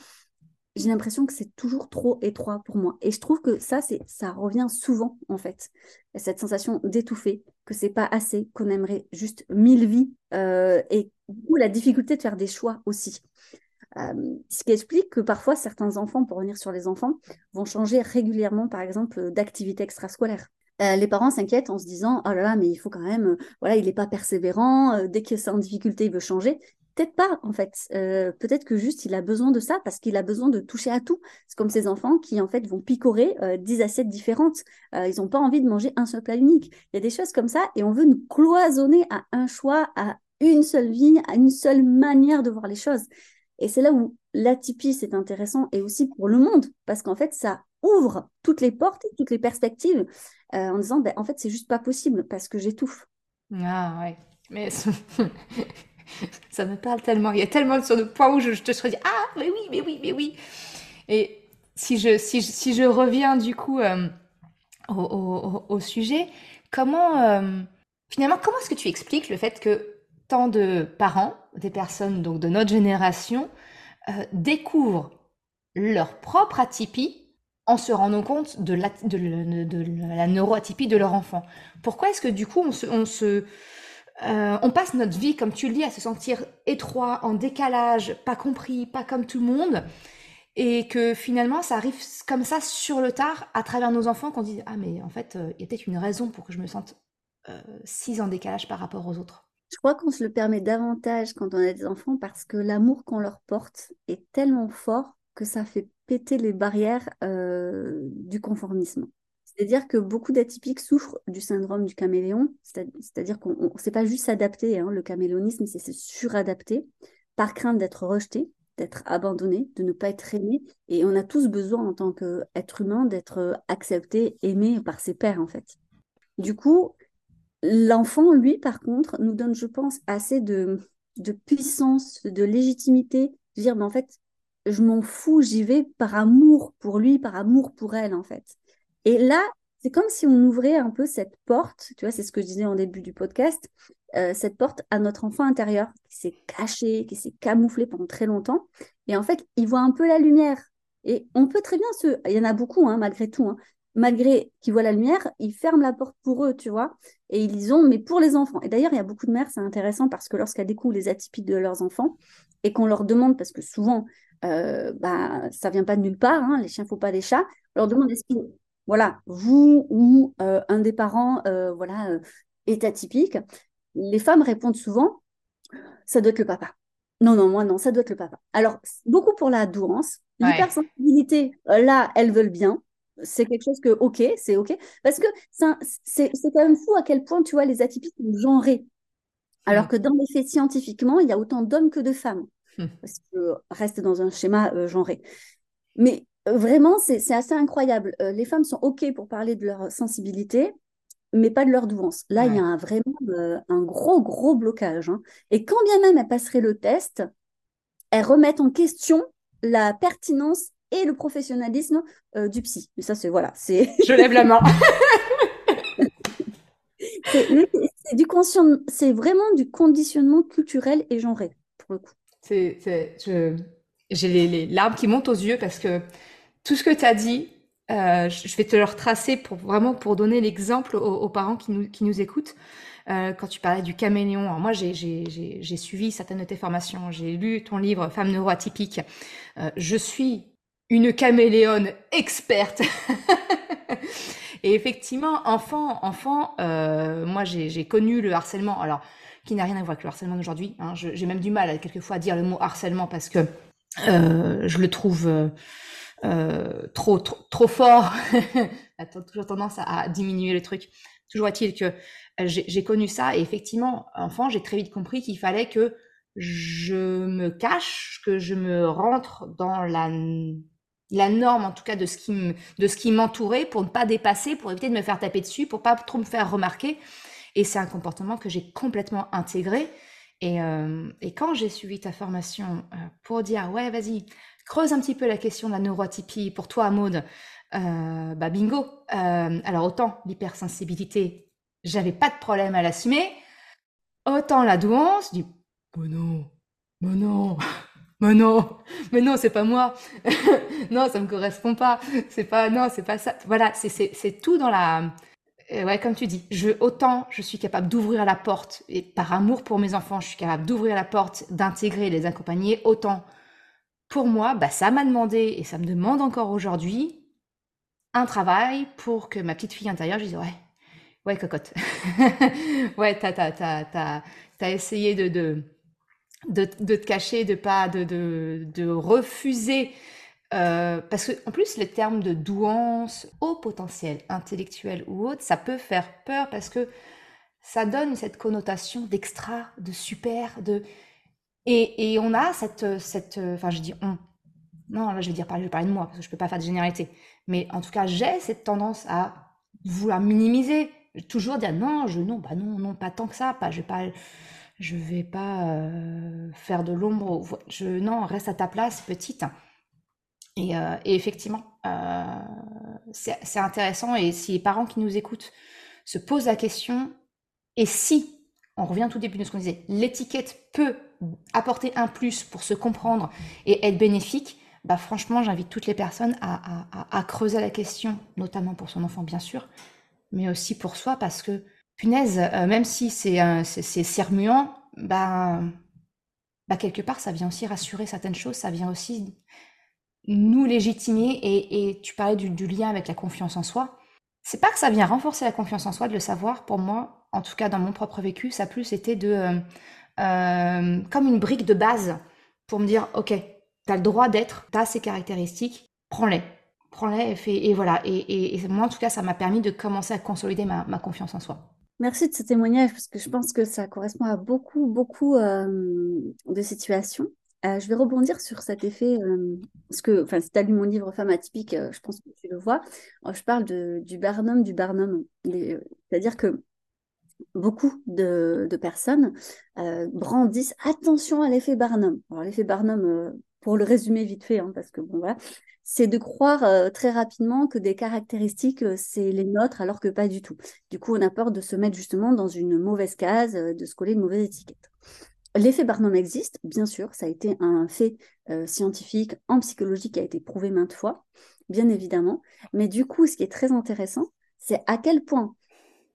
j'ai l'impression que c'est toujours trop étroit pour moi. Et je trouve que ça, c'est, ça revient souvent, en fait. Cette sensation d'étouffer, que c'est pas assez, qu'on aimerait juste mille vies, et ou la difficulté de faire des choix aussi. Euh, ce qui explique que parfois certains enfants, pour revenir sur les enfants, vont changer régulièrement, par exemple, d'activité extrascolaire. Euh, les parents s'inquiètent en se disant oh là là mais il faut quand même euh, voilà il n'est pas persévérant dès que c'est en difficulté il veut changer peut-être pas en fait. Peut-être que juste il a besoin de ça parce qu'il a besoin de toucher à tout. C'est comme ces enfants qui en fait vont picorer 10 assiettes différentes. Ils n'ont pas envie de manger un seul plat unique. Il y a des choses comme ça et on veut nous cloisonner à un choix à une seule vie à une seule manière de voir les choses. Et c'est là où l'atypie, c'est intéressant, et aussi pour le monde, parce qu'en fait, ça ouvre toutes les portes, toutes les perspectives, euh, en disant, ben, en fait, c'est juste pas possible, parce que j'étouffe. Ah ouais, mais ça me parle tellement. Il y a tellement de points où je, te serais ah, mais oui, mais oui, mais oui. Et si je, si si je reviens du coup euh, au, au, sujet, comment, euh, finalement, comment est-ce que tu expliques le fait que tant de parents, des personnes donc de notre génération, euh, découvrent leur propre atypie en se rendant compte de la, de, la neuroatypie de leur enfant? Pourquoi est-ce que du coup on, se euh, on passe notre vie, comme tu le dis, à se sentir étroit, en décalage, pas compris, pas comme tout le monde, et que finalement ça arrive comme ça sur le tard à travers nos enfants qu'on dit ah mais en fait euh, il y a peut-être une raison pour que je me sente si en décalage par rapport aux autres. Je crois qu'on se le permet davantage quand on a des enfants parce que l'amour qu'on leur porte est tellement fort que ça fait péter les barrières euh, du conformisme. C'est-à-dire que beaucoup d'atypiques souffrent du syndrome du caméléon, c'est-à-dire qu'on ne sait pas juste s'adapter, hein, le caméléonisme, c'est se suradapter par crainte d'être rejeté, d'être abandonné, de ne pas être aimé. Et on a tous besoin en tant qu'être humain d'être accepté, aimé par ses pairs en fait. Du coup, L'enfant, lui, par contre, nous donne, je pense, assez de, de puissance, de légitimité, de dire, mais en fait, je m'en fous, j'y vais par amour pour lui, par amour pour elle, en fait. Et là, c'est comme si on ouvrait un peu cette porte, tu vois, c'est ce que je disais en début du podcast, euh, cette porte à notre enfant intérieur qui s'est caché, qui s'est camouflé pendant très longtemps. Et en fait, il voit un peu la lumière. Et on peut très bien se... Il y en a beaucoup, hein, malgré tout, hein, malgré qu'ils voient la lumière, ils ferment la porte pour eux, tu vois. Et ils disent, mais pour les enfants. Et d'ailleurs, il y a beaucoup de mères, c'est intéressant parce que lorsqu'elles découvrent les atypiques de leurs enfants et qu'on leur demande, parce que souvent, euh, bah, ça vient pas de nulle part, hein, les chiens ne font pas des chats, on leur demande est-ce que, voilà, vous ou euh, un des parents euh, voilà, euh, est atypique. Les femmes répondent souvent, ça doit être le papa. Non, non, moi non, ça doit être le papa. Alors, beaucoup pour la douance. L'hypersensibilité, là, elles veulent bien c'est quelque chose que, ok, c'est ok. Parce que c'est quand même fou à quel point, tu vois, les atypiques sont genrés. Alors hmm. que dans les faits, scientifiquement, il y a autant d'hommes que de femmes. Hmm. Parce que reste dans un schéma genré. Mais vraiment, c'est assez incroyable. Euh, les femmes sont ok pour parler de leur sensibilité, mais pas de leur douance. Là, il y a un, vraiment un gros, gros blocage. Hein. Et quand bien même elles passeraient le test, elles remettent en question la pertinence et le professionnalisme euh, du psy. Mais ça, c'est voilà, c'est. Je lève la main. c'est du conscient, c'est vraiment du conditionnement culturel et genré pour le coup. C'est, j'ai les, larmes qui montent aux yeux parce que tout ce que tu as dit, euh, je vais te le retracer pour vraiment pour donner l'exemple aux, parents qui nous, qui nous écoutent. Euh, quand tu parlais du caméléon, moi j'ai suivi certaines de tes formations, j'ai lu ton livre Femmes neuroatypiques. Euh, je suis une caméléone experte. et effectivement, enfant, enfant, moi j'ai connu le harcèlement, alors qui n'a rien à voir avec le harcèlement d'aujourd'hui. Hein. J'ai même du mal quelquefois à dire le mot harcèlement parce que je le trouve euh, trop, trop, trop fort. Toujours tendance à, diminuer le truc. Toujours est-il que j'ai connu ça et effectivement, enfant, j'ai très vite compris qu'il fallait que je me cache, que je me rentre dans la, norme, en tout cas, de ce qui de ce qui m'entourait pour ne pas dépasser, pour éviter de me faire taper dessus, pour pas trop me faire remarquer. Et c'est un comportement que j'ai complètement intégré. Et, euh, quand j'ai suivi ta formation euh, pour dire, ouais, vas-y, creuse un petit peu la question de la neurotypie pour toi, Maud, euh, bah bingo. Euh, alors autant l'hypersensibilité, j'avais pas de problème à l'assumer. Autant la douance, du oh non, oh non, mais non, mais non, c'est pas moi. non, ça me correspond pas. C'est pas, non, c'est pas ça. Voilà, c'est tout dans la. Euh, ouais, comme tu dis, je, autant je suis capable d'ouvrir la porte, et par amour pour mes enfants, je suis capable d'ouvrir la porte, d'intégrer, les accompagner, autant pour moi, bah, ça m'a demandé, et ça me demande encore aujourd'hui, un travail pour que ma petite fille intérieure, je dise ouais, ouais, cocotte. ouais, t'as, essayé de, de, de, te cacher, de pas, de, de, de refuser. Euh, parce que en plus les termes de douance, haut potentiel intellectuel ou autre, ça peut faire peur parce que ça donne cette connotation d'extra, de super, de et, on a cette cette, enfin je dis on, non là je vais je vais parler de moi parce que je peux pas faire de généralité, mais en tout cas, j'ai cette tendance à vouloir minimiser, toujours dire non, je non, bah non, non, pas tant que ça, pas, je vais pas, je vais pas euh, faire de l'ombre. Je non, reste à ta place, petite. Et, euh, effectivement, euh, c'est intéressant. Et si les parents qui nous écoutent se posent la question, et si, on revient tout début de ce qu'on disait, l'étiquette peut apporter un plus pour se comprendre et être bénéfique, bah franchement, j'invite toutes les personnes à, creuser la question, notamment pour son enfant, bien sûr, mais aussi pour soi, parce que, punaise, euh, même si c'est sermuant, bah, bah, quelque part, ça vient aussi rassurer certaines choses, ça vient aussi nous légitimer, et, tu parlais du, lien avec la confiance en soi. C'est pas que ça vient renforcer la confiance en soi de le savoir, pour moi, en tout cas dans mon propre vécu, ça a plus été de, euh, euh, comme une brique de base pour me dire, ok, tu as le droit d'être, tu as ces caractéristiques, prends-les. Prends-les et, voilà. Et, moi, en tout cas, ça m'a permis de commencer à consolider ma, confiance en soi. Merci de ce témoignage parce que je pense que ça correspond à beaucoup, beaucoup euh, de situations. Je vais rebondir sur cet effet, parce que enfin, si tu as lu mon livre Femme atypique, je pense que tu le vois. je parle de, du Barnum du Barnum. C'est-à-dire que beaucoup de, personnes brandissent attention à l'effet Barnum. Alors l'effet Barnum, pour le résumer vite fait, hein, parce que bon voilà, c'est de croire euh, très rapidement que des caractéristiques, euh, c'est les nôtres, alors que pas du tout. Du coup, on a peur de se mettre justement dans une mauvaise case, euh, de se coller une mauvaise étiquette. L'effet Barnum existe, bien sûr, ça a été un fait scientifique en psychologie qui a été prouvé maintes fois, bien évidemment. Mais du coup, ce qui est très intéressant, c'est à quel point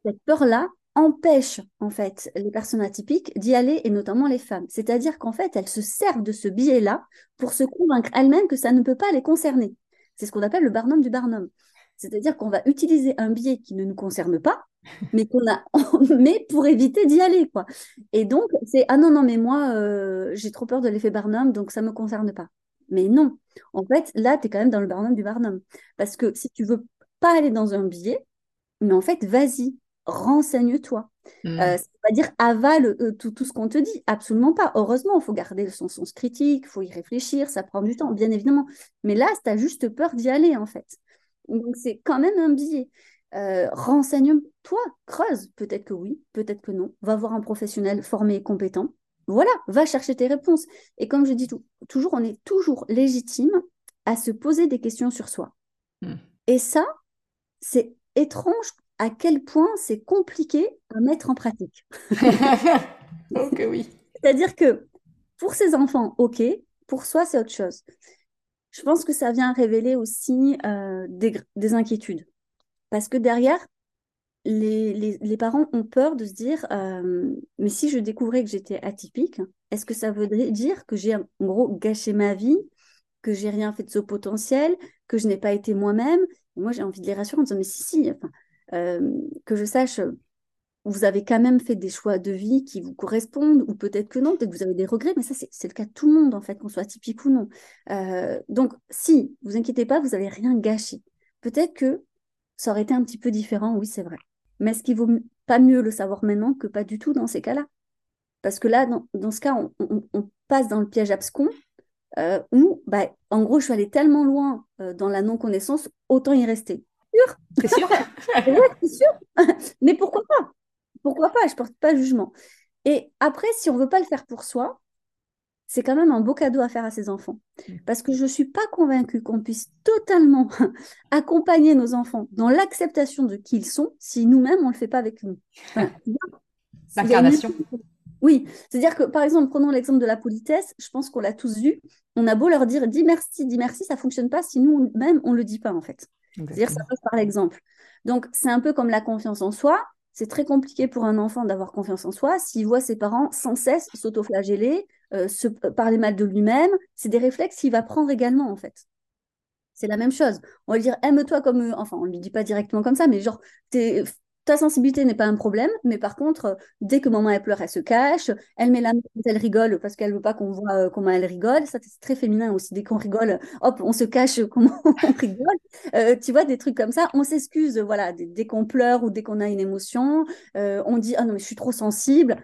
cette peur-là, empêche en fait les personnes atypiques d'y aller et notamment les femmes. C'est-à-dire qu'en fait, elles se servent de ce biais-là pour se convaincre elles-mêmes que ça ne peut pas les concerner. C'est ce qu'on appelle le barnum du barnum. C'est-à-dire qu'on va utiliser un biais qui ne nous concerne pas, mais qu'on a, mais pour éviter d'y aller, quoi. Et donc, c'est ah non non mais moi euh, j'ai trop peur de l'effet Barnum, donc ça me concerne pas. Mais non, en fait, là tu es quand même dans le Barnum du Barnum, parce que si tu veux pas aller dans un biais, mais en fait, vas-y, renseigne-toi. Mmh. Euh, ça veut pas dire avale euh, tout, tout, ce qu'on te dit, absolument pas. Heureusement, il faut garder son sens critique, il faut y réfléchir, ça prend du temps, bien évidemment. Mais là, tu as juste peur d'y aller, en fait. Donc, c'est quand même un biais. Euh, renseigne-toi, creuse. Peut-être que oui, peut-être que non. Va voir un professionnel formé et compétent. Voilà, va chercher tes réponses. Et comme je dis tout, toujours, on est toujours légitime à se poser des questions sur soi. Mmh. Et ça, c'est étrange à quel point c'est compliqué à mettre en pratique. ok, oui. C'est-à-dire que pour ces enfants, ok, pour soi, c'est autre chose. Je pense que ça vient révéler aussi euh, des, inquiétudes. Parce que derrière, les, parents ont peur de se dire, euh, mais si je découvrais que j'étais atypique, est-ce que ça voudrait dire que j'ai en gros gâché ma vie, que j'ai rien fait de ce potentiel, que je n'ai pas été moi-même? Moi, j'ai envie de les rassurer en disant, mais si, si, enfin, que je sache, vous avez quand même fait des choix de vie qui vous correspondent, ou peut-être que non, peut-être que vous avez des regrets, mais ça, c'est le cas de tout le monde, en fait, qu'on soit typique ou non. Euh, donc, si, vous inquiétez pas, vous n'avez rien gâché. Peut-être que ça aurait été un petit peu différent, oui, c'est vrai. Mais est-ce qu'il vaut pas mieux le savoir maintenant que pas du tout dans ces cas-là Parce que là, dans, ce cas, on, passe dans le piège abscon euh, où, bah, en gros, je suis allée tellement loin euh, dans la non-connaissance, autant y rester. Sûr C'est sûr C'est sûr Mais pourquoi pas? Pourquoi pas? Je porte pas jugement. Et après, si on veut pas le faire pour soi, c'est quand même un beau cadeau à faire à ses enfants. Mm. Parce que je ne suis pas convaincue qu'on puisse totalement accompagner nos enfants dans l'acceptation de qui ils sont si nous-mêmes, on ne le fait pas avec nous. L'incarnation. Oui, c'est-à-dire que, par exemple, prenons l'exemple de la politesse, je pense qu'on l'a tous vu, on a beau leur dire dis merci, dis merci, ça ne fonctionne pas si nous-mêmes, on ne le dit pas, en fait. C'est-à-dire ça passe par l'exemple. Donc, c'est un peu comme la confiance en soi c'est très compliqué pour un enfant d'avoir confiance en soi s'il voit ses parents sans cesse s'autoflageller, euh, se euh, parler mal de lui-même. C'est des réflexes qu'il va prendre également, en fait. C'est la même chose. On va lui dire aime-toi comme. Enfin, on ne lui dit pas directement comme ça, mais genre, ta sensibilité n'est pas un problème, mais par contre, euh, dès que maman elle pleure, elle se cache, elle met la main elle rigole parce qu'elle veut pas qu'on voit euh, comment elle rigole. Ça, c'est très féminin aussi. Dès qu'on rigole, hop, on se cache comment on rigole. Euh, tu vois, des trucs comme ça. On s'excuse, voilà, dès, qu'on pleure ou dès qu'on a une émotion. on dit, ah non, mais je suis trop sensible.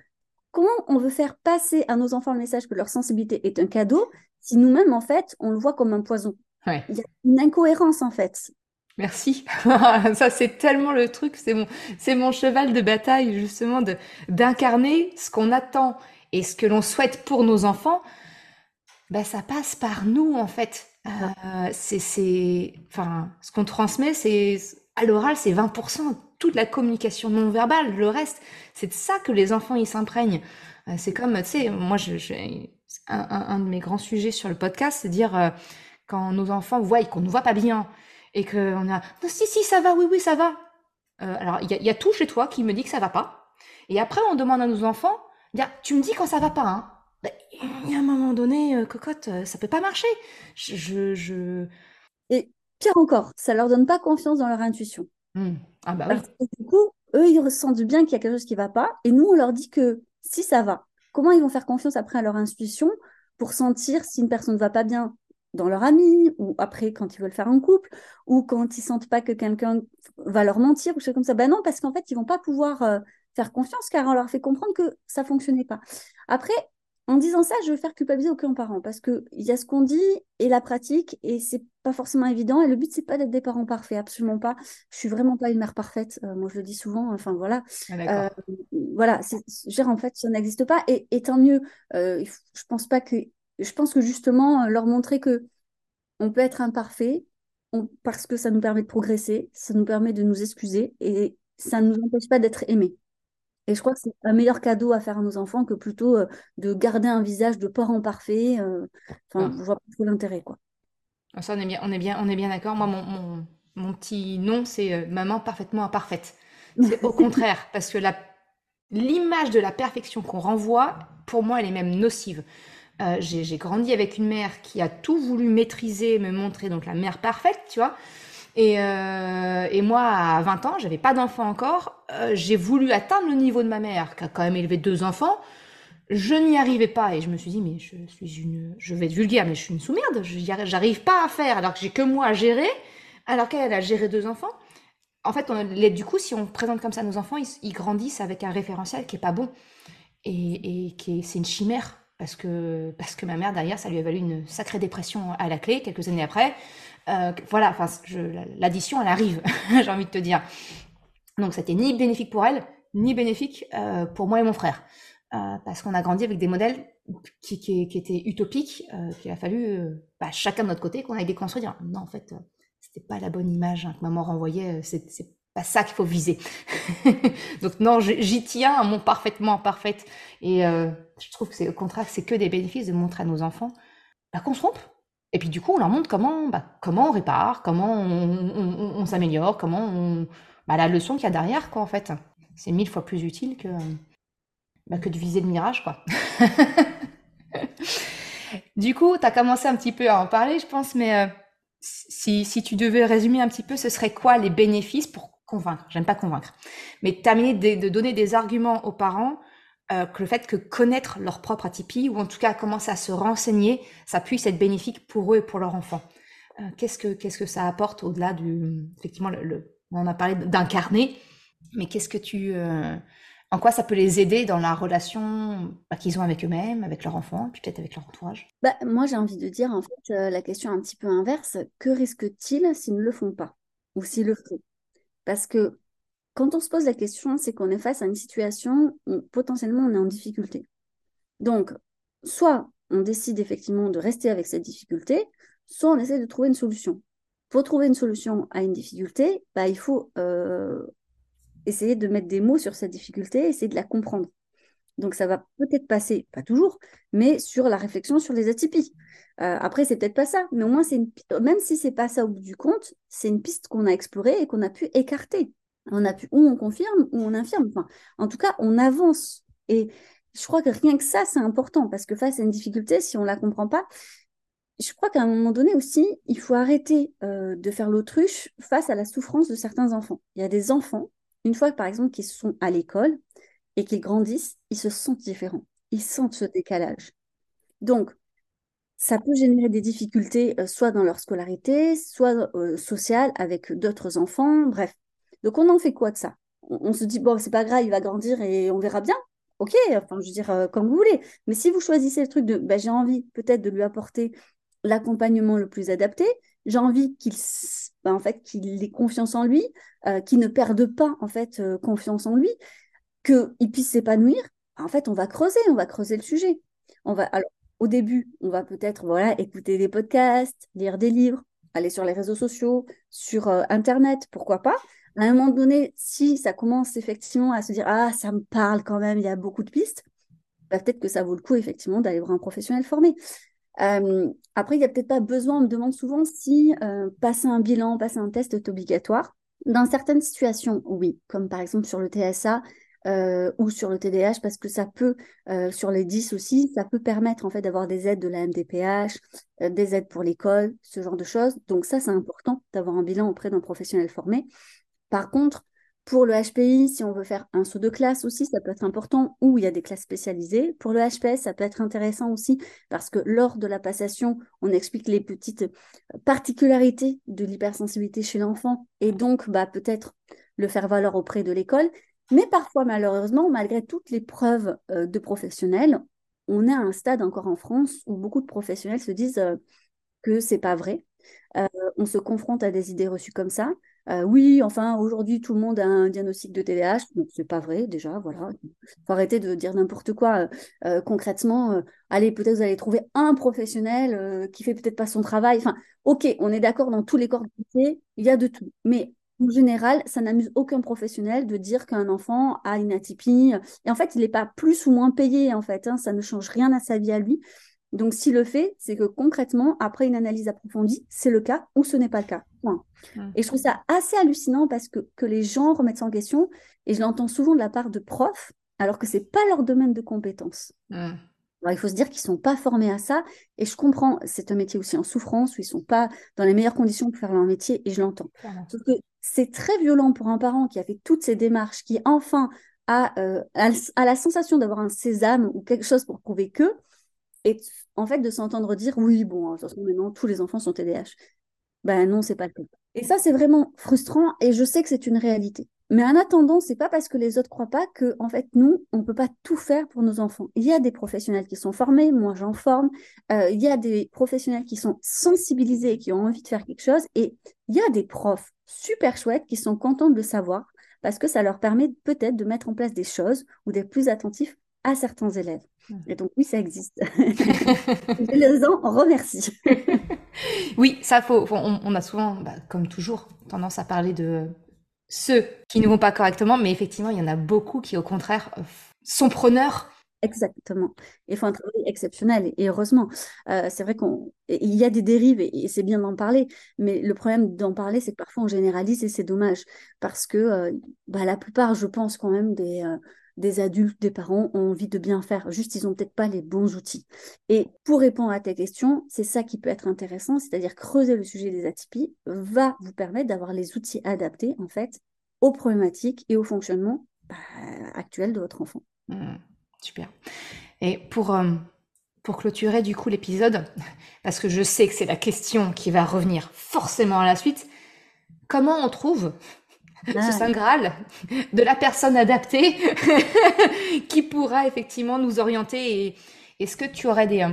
Comment on veut faire passer à nos enfants le message que leur sensibilité est un cadeau si nous-mêmes, en fait, on le voit comme un poison? Il y a une incohérence, en fait. Merci. Ça, c'est tellement le truc. C'est mon, cheval de bataille, justement, de, d'incarner ce qu'on attend et ce que l'on souhaite pour nos enfants. Ben, ça passe par nous, en fait. Euh, c'est, c'est, enfin, ce qu'on transmet, c'est, à l'oral, c'est 20%. Toute la communication non verbale, le reste, c'est de ça que les enfants, ils s'imprègnent. Euh, c'est comme, tu sais, moi, je, un, un, de mes grands sujets sur le podcast, c'est dire, euh, quand nos enfants voient qu'on ne voit pas bien, et qu'on a non, si, si, ça va, oui, oui, ça va. Euh, alors, il y, a tout chez toi qui me dit que ça va pas. Et après, on demande à nos enfants, tu me dis quand ça va pas, hein. Ben, il y a un moment donné, euh, cocotte, euh, ça peut pas marcher. Je, je, Et pire encore, ça leur donne pas confiance dans leur intuition. Mmh. Ah bah oui. du coup, eux, ils ressentent bien qu'il y a quelque chose qui va pas, et nous, on leur dit que si ça va, comment ils vont faire confiance après à leur intuition pour sentir si une personne ne va pas bien? Dans leur ami, ou après quand ils veulent faire un couple, ou quand ils sentent pas que quelqu'un va leur mentir, ou choses comme ça. Ben non, parce qu'en fait, ils vont pas pouvoir euh, faire confiance car on leur fait comprendre que ça fonctionnait pas. Après, en disant ça, je veux faire culpabiliser aucun parent parce qu'il y a ce qu'on dit et la pratique et c'est pas forcément évident. Et le but, c'est pas d'être des parents parfaits, absolument pas. Je suis vraiment pas une mère parfaite. Euh, moi, je le dis souvent. Enfin, voilà. Ah, euh, voilà. en fait, ça n'existe pas. Et, et, tant mieux. je pense pas que je pense que justement, euh, leur montrer que on peut être imparfait parce que ça nous permet de progresser, ça nous permet de nous excuser et ça ne nous empêche pas d'être aimés. Et je crois que c'est un meilleur cadeau à faire à nos enfants que plutôt euh, de garder un visage de parent parfait. Euh, enfin, je vois pas trop l'intérêt, quoi. Ah, ça, on est bien, on est bien, on est bien d'accord. Moi, mon, mon, petit nom, c'est maman parfaitement imparfaite. C'est au contraire, parce que l'image de la perfection qu'on renvoie, pour moi, elle est même nocive. Euh, j'ai grandi avec une mère qui a tout voulu maîtriser, me montrer donc la mère parfaite, tu vois. Et, euh, moi, à 20 ans, j'avais pas d'enfant encore. Euh, j'ai voulu atteindre le niveau de ma mère, qui a quand même élevé deux enfants. Je n'y arrivais pas et je me suis dit, mais je suis une, je vais être vulgaire, mais je suis une sous-merde. J'arrive pas à faire alors que j'ai que moi à gérer, alors qu'elle a géré deux enfants. En fait, on, du coup, si on présente comme ça nos enfants, ils, ils grandissent avec un référentiel qui est pas bon et, et qui c'est une chimère parce que, parce que ma mère, derrière, ça lui a valu une sacrée dépression à la clé, quelques années après. Euh, voilà, enfin, l'addition, elle arrive, j'ai envie de te dire. Donc, c'était ni bénéfique pour elle, ni bénéfique euh, pour moi et mon frère. Euh, parce qu'on a grandi avec des modèles qui, qui, étaient utopiques, qu'il a fallu, bah, chacun de notre côté, qu'on aille déconstruire. Non, en fait, c'était pas la bonne image hein, que maman renvoyait, c'est pas ça qu'il faut viser. Donc non, j'y tiens à mon parfaitement parfaite. Et euh, je trouve que c'est au contraire, c'est que des bénéfices de montrer à nos enfants bah, qu'on se trompe. Et puis du coup, on leur montre comment, bah, comment on répare, comment on, s'améliore, comment on... Bah, la leçon qu'il y a derrière, quoi, en fait. C'est mille fois plus utile que, bah, que de viser le mirage, quoi. du coup, tu as commencé un petit peu à en parler, je pense, mais euh, si, si tu devais résumer un petit peu, ce serait quoi les bénéfices pour convaincre, j'aime pas convaincre, mais terminer de, de, donner des arguments aux parents euh, que le fait que connaître leur propre atypie, ou en tout cas commencer à se renseigner, ça puisse être bénéfique pour eux et pour leur enfant. Euh, qu'est-ce que qu'est-ce que ça apporte au-delà du effectivement on a parlé d'incarner, Mais qu'est-ce que tu... Euh, en quoi ça peut les aider dans la relation bah, qu'ils ont avec eux-mêmes, avec leur enfant, puis peut-être avec leur entourage? Bah, Moi, j'ai envie de dire, en fait, la question un petit peu inverse. Que risquent-ils s'ils ne le font pas? Ou s'ils le font? Parce que quand on se pose la question, c'est qu'on est face à une situation où potentiellement on est en difficulté. Donc, soit on décide effectivement de rester avec cette difficulté, soit on essaie de trouver une solution. Pour trouver une solution à une difficulté, bah, il faut euh, essayer de mettre des mots sur cette difficulté, essayer de la comprendre. Donc ça va peut-être passer, pas toujours, mais sur la réflexion sur les atypies. Euh, après, c'est peut-être pas ça, mais au moins, même si c'est pas ça au bout du compte, c'est une piste qu'on a explorée et qu'on a pu écarter. On a pu, ou on confirme, ou on infirme. Enfin, en tout cas, on avance. Et je crois que rien que ça, c'est important, parce que face à une difficulté, si on ne la comprend pas, je crois qu'à un moment donné aussi, il faut arrêter euh, de faire l'autruche face à la souffrance de certains enfants. Il y a des enfants une fois, par exemple, qu'ils sont à l'école et qu'ils grandissent, ils se sentent différents. Ils sentent ce décalage. Donc, ça peut générer des difficultés, euh, soit dans leur scolarité, soit euh, sociale, avec d'autres enfants, bref. Donc, on en fait quoi de ça? On, se dit, bon, c'est pas grave, il va grandir et on verra bien. Ok, enfin, je veux dire, euh, comme vous voulez. Mais si vous choisissez le truc de, ben, j'ai envie peut-être de lui apporter l'accompagnement le plus adapté, j'ai envie qu'il ben, en fait, qu'il ait confiance en lui, euh, qu'il ne perde pas en fait confiance en lui, qu'il puisse s'épanouir. En fait, on va creuser, on va creuser le sujet. On va au début, on va peut-être écouter des podcasts, lire des livres, aller sur les réseaux sociaux, sur euh, internet, pourquoi pas. À un moment donné, si ça commence effectivement à se dire ah ça me parle quand même, il y a beaucoup de pistes, bah, peut-être que ça vaut le coup effectivement d'aller voir un professionnel formé. Euh, après, il n'y a peut-être pas besoin, on me demande souvent si euh, passer un bilan, passer un test est obligatoire. Dans certaines situations, oui, comme par exemple sur le TSA euh, ou sur le TDAH, parce que ça peut, sur les 10 aussi, ça peut permettre en fait d'avoir des aides de la MDPH, des aides pour l'école, ce genre de choses. Donc ça, c'est important d'avoir un bilan auprès d'un professionnel formé. Par contre, pour le HPI, si on veut faire un saut de classe aussi, ça peut être important, ou il y a des classes spécialisées. Pour le HPS, ça peut être intéressant aussi parce que lors de la passation, on explique les petites particularités de l'hypersensibilité chez l'enfant et donc bah, peut-être le faire valoir auprès de l'école. Mais parfois, malheureusement, malgré toutes les preuves euh, de professionnels, on est à un stade encore en France où beaucoup de professionnels se disent euh, que c'est pas vrai. Euh, on se confronte à des idées reçues comme ça. Euh, oui, enfin, aujourd'hui, tout le monde a un diagnostic de TDAH. Donc, c'est pas vrai, déjà, voilà. faut arrêter de dire n'importe quoi. Concrètement, allez, peut-être vous allez trouver un professionnel qui fait peut-être pas son travail. Enfin, ok, on est d'accord dans tous les corps de métier, il y a de tout. Mais en général, ça n'amuse aucun professionnel de dire qu'un enfant a une atypie. Et en fait, il n'est pas plus ou moins payé, en fait. Hein, ça ne change rien à sa vie à lui. Donc, s'il le fait, c'est que concrètement, après une analyse approfondie, c'est le cas ou ce n'est pas le cas. Mmh. Et je trouve ça assez hallucinant parce que, que les gens remettent ça en question, et je l'entends souvent de la part de profs, alors que ce n'est pas leur domaine de compétence. Mmh. il faut se dire qu'ils ne sont pas formés à ça, et je comprends, c'est un métier aussi en souffrance, où ils ne sont pas dans les meilleures conditions pour faire leur métier, et je l'entends. C'est très violent pour un parent qui a fait toutes ces démarches, qui enfin a, euh, a la sensation d'avoir un sésame ou quelque chose pour prouver que, et en fait, de s'entendre dire oui, bon, de toute façon, maintenant, tous les enfants sont TDAH. Ben non, c'est pas le cas. Et ça, c'est vraiment frustrant et je sais que c'est une réalité. Mais en attendant, c'est pas parce que les autres croient pas que, en fait, nous, on peut pas tout faire pour nos enfants. Il y a des professionnels qui sont formés, moi j'en forme. Euh, il y a des professionnels qui sont sensibilisés et qui ont envie de faire quelque chose. Et il y a des profs super chouettes qui sont contents de le savoir parce que ça leur permet peut-être de mettre en place des choses ou d'être plus attentifs à certains élèves. Et donc, oui, ça existe. Je les en remercie. oui, ça faut. On, a souvent, bah, comme toujours, tendance à parler de ceux qui ne vont pas correctement, mais effectivement, il y en a beaucoup qui, au contraire, euh, sont preneurs. Exactement. Il faut un travail exceptionnel et heureusement, euh, c'est vrai qu'il y a des dérives et, c'est bien d'en parler, mais le problème d'en parler, c'est que parfois on généralise et c'est dommage parce que euh, bah, la plupart, je pense quand même des, des adultes, des parents ont envie de bien faire, juste ils n'ont peut-être pas les bons outils. Et pour répondre à ta question, c'est ça qui peut être intéressant, c'est-à-dire creuser le sujet des atypies va vous permettre d'avoir les outils adaptés en fait aux problématiques et au fonctionnement bah, actuel de votre enfant. Mmh, super. Et pour, euh, pour clôturer du coup l'épisode, parce que je sais que c'est la question qui va revenir forcément à la suite, comment on trouve ce Saint Graal de la personne adaptée qui pourra effectivement nous orienter. Est-ce que tu aurais des,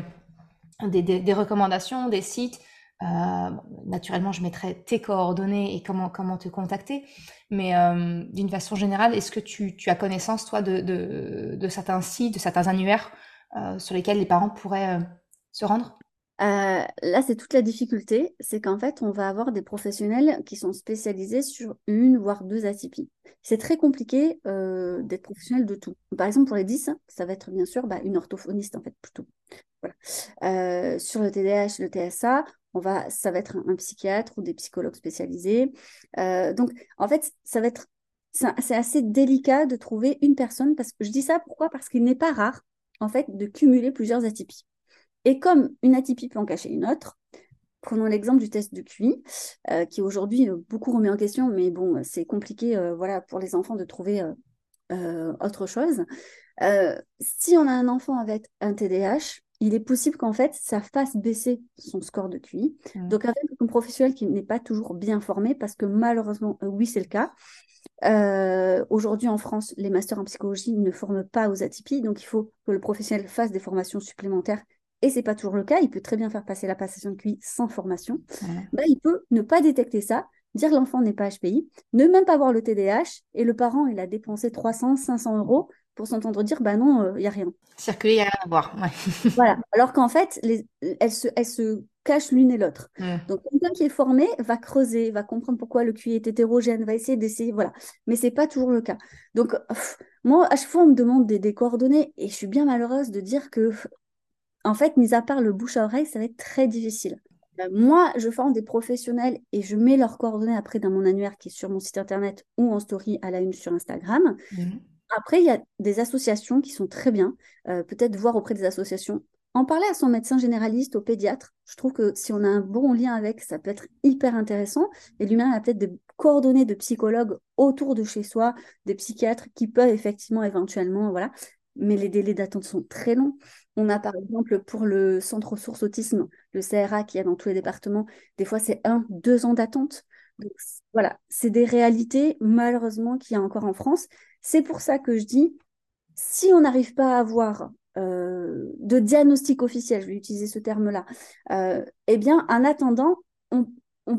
des, des, recommandations, des sites euh, naturellement, je mettrai tes coordonnées et comment, comment te contacter. Mais euh, d'une façon générale, est-ce que tu, tu, as connaissance, toi, de, de, certains sites, de certains annuaires euh, sur lesquels les parents pourraient se rendre? Là, c'est toute la difficulté, c'est qu'en fait, on va avoir des professionnels qui sont spécialisés sur une voire deux atypies. C'est très compliqué d'être professionnel de tout. Par exemple, pour les 10, ça va être bien sûr bah, une orthophoniste, en fait, plutôt. Voilà. Sur le TDAH, le TSA, on va, ça va être un, psychiatre ou des psychologues spécialisés. donc, en fait, ça va être, c'est assez délicat de trouver une personne, parce que je dis ça pourquoi? Parce qu'il n'est pas rare, en fait, de cumuler plusieurs atypies. Et comme une atypie peut en cacher une autre, prenons l'exemple du test de QI, euh, qui aujourd'hui euh, beaucoup remet en question, mais bon, c'est compliqué euh, voilà, pour les enfants de trouver autre chose. si on a un enfant avec un TDAH, il est possible qu'en fait, ça fasse baisser son score de QI. Mmh. Donc, avec un professionnel qui n'est pas toujours bien formé, parce que malheureusement, oui, c'est le cas. Aujourd'hui, en France, les masters en psychologie ne forment pas aux atypies, donc il faut que le professionnel fasse des formations supplémentaires et c'est pas toujours le cas, il peut très bien faire passer la passation de QI sans formation, bah, il peut ne pas détecter ça, dire l'enfant n'est pas HPI, ne même pas voir le TDAH, et le parent, il a dépensé 300, 500 euros pour s'entendre dire, bah non, il euh, n'y a rien. Circuler, il n'y a rien à voir. voilà, alors qu'en fait, les, elles, se, elles se cachent l'une et l'autre. Donc, quelqu'un qui est formé va creuser, va comprendre pourquoi le QI est hétérogène, va essayer d'essayer, voilà. Mais c'est pas toujours le cas. Donc, moi, à chaque fois, on me demande des, des, coordonnées et je suis bien malheureuse de dire que en fait, mis à part le bouche à oreille, ça va être très difficile. Euh, moi, je forme des professionnels et je mets leurs coordonnées après dans mon annuaire qui est sur mon site internet ou en story à la une sur Instagram. Mhm. Après, il y a des associations qui sont très bien. Euh, peut-être voir auprès des associations. En parler à son médecin généraliste, au pédiatre. Je trouve que si on a un bon lien avec, ça peut être hyper intéressant. Et lui-même a peut-être des coordonnées de psychologues autour de chez soi, des psychiatres qui peuvent effectivement éventuellement, voilà. Mais les délais d'attente sont très longs. On a par exemple pour le centre ressources autisme, le CRA qui est dans tous les départements, des fois c'est un, deux ans d'attente. voilà, c'est des réalités malheureusement qu'il y a encore en France. C'est pour ça que je dis, si on n'arrive pas à avoir euh, de diagnostic officiel, je vais utiliser ce terme-là, euh, eh bien en attendant,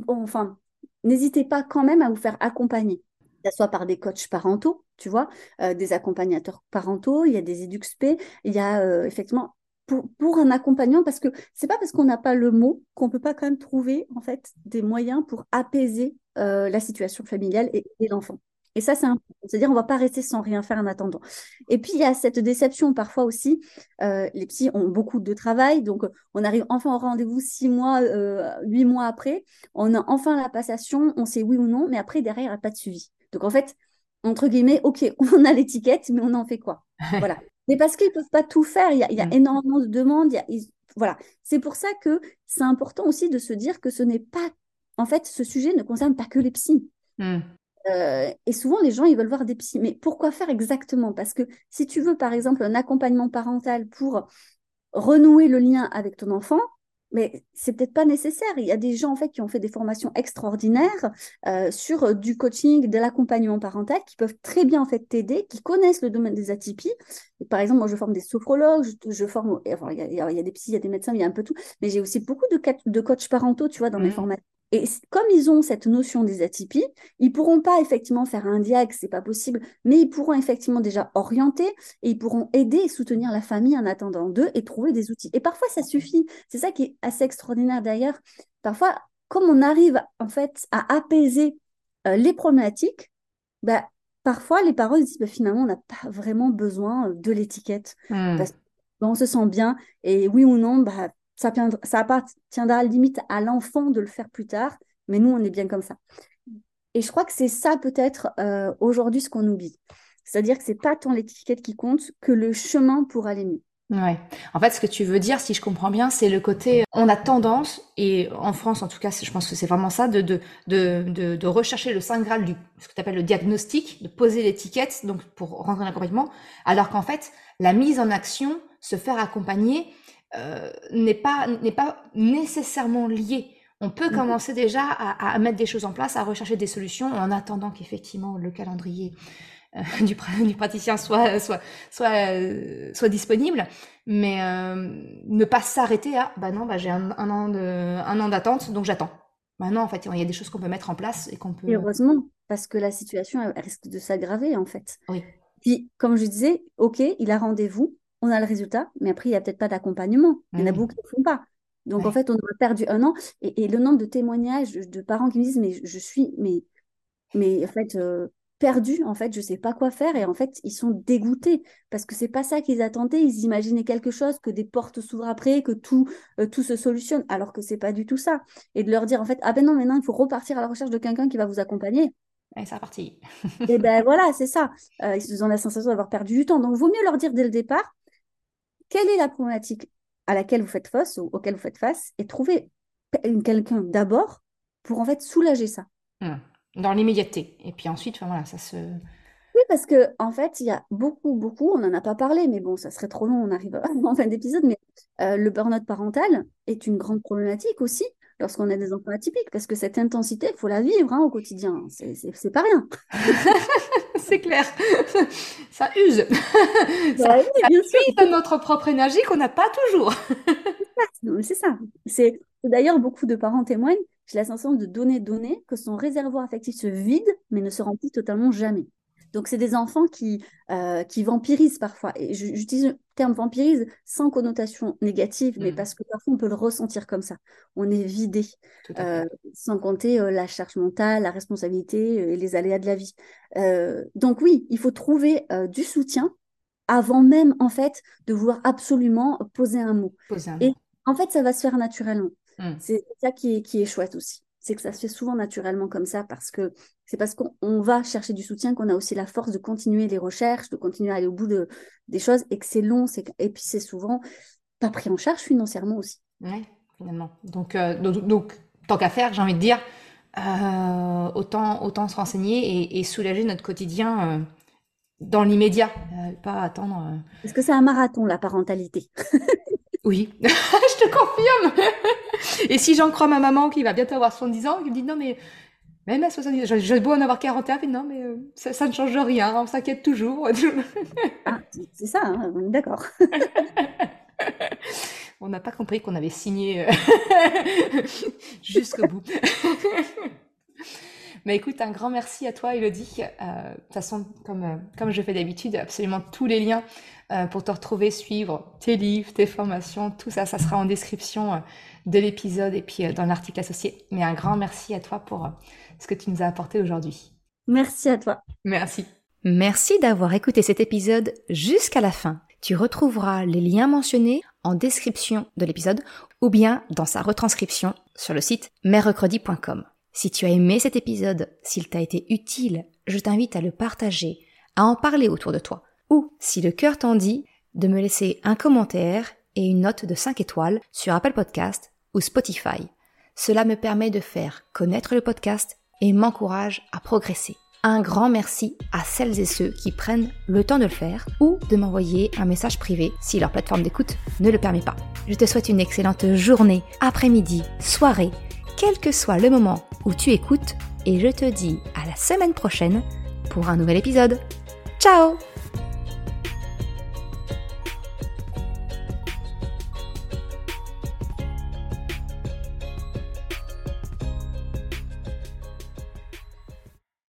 enfin, n'hésitez pas quand même à vous faire accompagner, que ce soit par des coachs parentaux, tu vois, euh, des accompagnateurs parentaux, il y a des EduxP, il y a effectivement pour, un accompagnant, parce que c'est pas parce qu'on n'a pas le mot qu'on peut pas quand même trouver en fait des moyens pour apaiser la situation familiale et, l'enfant. Et ça, c'est important. C'est-à-dire, on ne va pas rester sans rien faire en attendant. Et puis, il y a cette déception parfois aussi. les psys ont beaucoup de travail. Donc, on arrive enfin au rendez-vous six mois, huit mois après. On a enfin la passation. On sait oui ou non. Mais après, derrière, il n'y a pas de suivi. Donc, en fait, entre guillemets, OK, on a l'étiquette, mais on en fait quoi? Voilà. Mais parce qu'ils ne peuvent pas tout faire, il y a, mm. énormément de demandes. voilà. C'est pour ça que c'est important aussi de se dire que ce n'est pas. En fait, ce sujet ne concerne pas que les psys. Mm. Euh, et souvent, les gens, ils veulent voir des psys. Mais pourquoi faire exactement? Parce que si tu veux, par exemple, un accompagnement parental pour renouer le lien avec ton enfant, mais c'est peut-être pas nécessaire. Il y a des gens en fait qui ont fait des formations extraordinaires euh, sur euh, du coaching, de l'accompagnement parental, qui peuvent très bien en fait t'aider, qui connaissent le domaine des atypies. par exemple, moi je forme des sophrologues, je, forme, il y, a, des psys, il y a des médecins, il y a un peu tout, mais j'ai aussi beaucoup de, de coachs parentaux, tu vois, dans mes mmh. formations. Et comme ils ont cette notion des atypies, ils pourront pas effectivement faire un diag, c'est pas possible, mais ils pourront effectivement déjà orienter et ils pourront aider et soutenir la famille en attendant d'eux et trouver des outils. Et parfois ça suffit. C'est ça qui est assez extraordinaire d'ailleurs. Parfois, comme on arrive en fait à apaiser euh, les problématiques, bah, parfois les parents disent bah, finalement on n'a pas vraiment besoin de l'étiquette mmh. parce qu'on se sent bien et oui ou non, bah, ça, ça appartiendra limite à l'enfant de le faire plus tard, mais nous, on est bien comme ça. Et je crois que c'est ça peut-être euh, aujourd'hui ce qu'on oublie. C'est-à-dire que c'est pas tant l'étiquette qui compte que le chemin pour aller mieux. Ouais. En fait, ce que tu veux dire, si je comprends bien, c'est le côté, on a tendance, et en France en tout cas, je pense que c'est vraiment ça, de, de, de, de, rechercher le saint graal du, ce que tu appelles le diagnostic, de poser l'étiquette, donc pour rentrer dans l'accompagnement, alors qu'en fait, la mise en action, se faire accompagner, euh, n'est pas, n'est pas nécessairement lié on peut mhm. commencer déjà à, mettre des choses en place, à rechercher des solutions en attendant qu'effectivement le calendrier euh, du, praticien soit, soit, soit, euh, soit disponible, mais euh, ne pas s'arrêter à bah non, bah j'ai un, an un an d'attente, donc j'attends. Maintenant, en fait, il y a des choses qu'on peut mettre en place et qu'on peut. heureusement, parce que la situation risque de s'aggraver, en fait. Oui. Puis, comme je disais, OK, il a rendez-vous, on a le résultat, mais après, il n'y a peut-être pas d'accompagnement. Il y en a mmh. beaucoup qui ne font pas. Donc, en fait, on a perdu un an. Et, le nombre de témoignages de parents qui me disent, mais je, suis, mais, mais en fait, euh, perdu, en fait, je ne sais pas quoi faire. Et en fait, ils sont dégoûtés parce que c'est pas ça qu'ils attendaient. Ils imaginaient quelque chose, que des portes s'ouvrent après, que tout, euh, tout se solutionne, alors que c'est pas du tout ça. Et de leur dire, en fait, ah ben non, maintenant, il faut repartir à la recherche de quelqu'un qui va vous accompagner. Et c'est reparti. et ben voilà, c'est ça. Euh, ils ont la sensation d'avoir perdu du temps. Donc, il vaut mieux leur dire dès le départ, quelle est la problématique à laquelle vous faites face ou auquel vous faites face et trouver quelqu'un d'abord pour en fait soulager ça. Mmh. Dans l'immédiateté. Et puis ensuite, voilà, ça se. Oui, parce que en fait, il y a beaucoup, beaucoup, on n'en a pas parlé, mais bon, ça serait trop long, on arrive en fin d'épisode, mais euh, le burn-out parental est une grande problématique aussi lorsqu'on a des enfants atypiques, parce que cette intensité, il faut la vivre hein, au quotidien, c'est pas rien. c'est clair, ça use. ça, use notre propre énergie qu'on n'a pas toujours. c'est ça. C'est d'ailleurs beaucoup de parents témoignent. J'ai la sensation de donner, donner, que son réservoir affectif se vide, mais ne se remplit totalement jamais. Donc, c'est des enfants qui, euh, qui vampirisent parfois. Et j'utilise le terme vampirise sans connotation négative, mais mmh. parce que parfois on peut le ressentir comme ça. On est vidé, euh, sans compter euh, la charge mentale, la responsabilité et les aléas de la vie. donc, oui, il faut trouver du soutien avant même, en fait, de vouloir absolument poser un mot. Et en fait, ça va se faire naturellement. Mmh. C'est ça qui est, qui est chouette aussi c'est que ça se fait souvent naturellement comme ça parce que c'est parce qu'on va chercher du soutien qu'on a aussi la force de continuer les recherches, de continuer à aller au bout de, des choses et que c'est long et puis c'est souvent pas pris en charge financièrement aussi. Oui, finalement. Donc, euh, donc, tant qu'à faire, j'ai envie de dire, euh, autant, autant se renseigner et, soulager notre quotidien euh, dans l'immédiat, pas attendre. Est-ce que c'est un marathon, la parentalité Oui, je te confirme. Et si j'en crois ma maman qui va bientôt avoir 70 ans, qui me dit non mais même à 70 ans, j'ai beau en avoir 41, mais non mais euh, ça, ne change rien, on s'inquiète toujours. ah, c'est ça, hein, on est d'accord. on n'a pas compris qu'on avait signé euh, jusqu'au bout. Mais écoute, un grand merci à toi, Elodie. Euh, de toute façon, comme, comme je fais d'habitude, absolument tous les liens euh, pour te retrouver, suivre tes livres, tes formations, tout ça, ça sera en description euh, de l'épisode et puis euh, dans l'article associé. Mais un grand merci à toi pour ce que tu nous as apporté aujourd'hui. Merci à toi. Merci. Merci d'avoir écouté cet épisode jusqu'à la fin. Tu retrouveras les liens mentionnés en description de l'épisode ou bien dans sa retranscription sur le site merrecredi.com. Si tu as aimé cet épisode, s'il t'a été utile, je t'invite à le partager, à en parler autour de toi ou, si le cœur t'en dit, de me laisser un commentaire et une note de 5 étoiles sur Apple Podcast ou Spotify. Cela me permet de faire connaître le podcast et m'encourage à progresser. Un grand merci à celles et ceux qui prennent le temps de le faire ou de m'envoyer un message privé si leur plateforme d'écoute ne le permet pas. Je te souhaite une excellente journée, après-midi, soirée, quel que soit le moment où tu écoutes et je te dis à la semaine prochaine pour un nouvel épisode. Ciao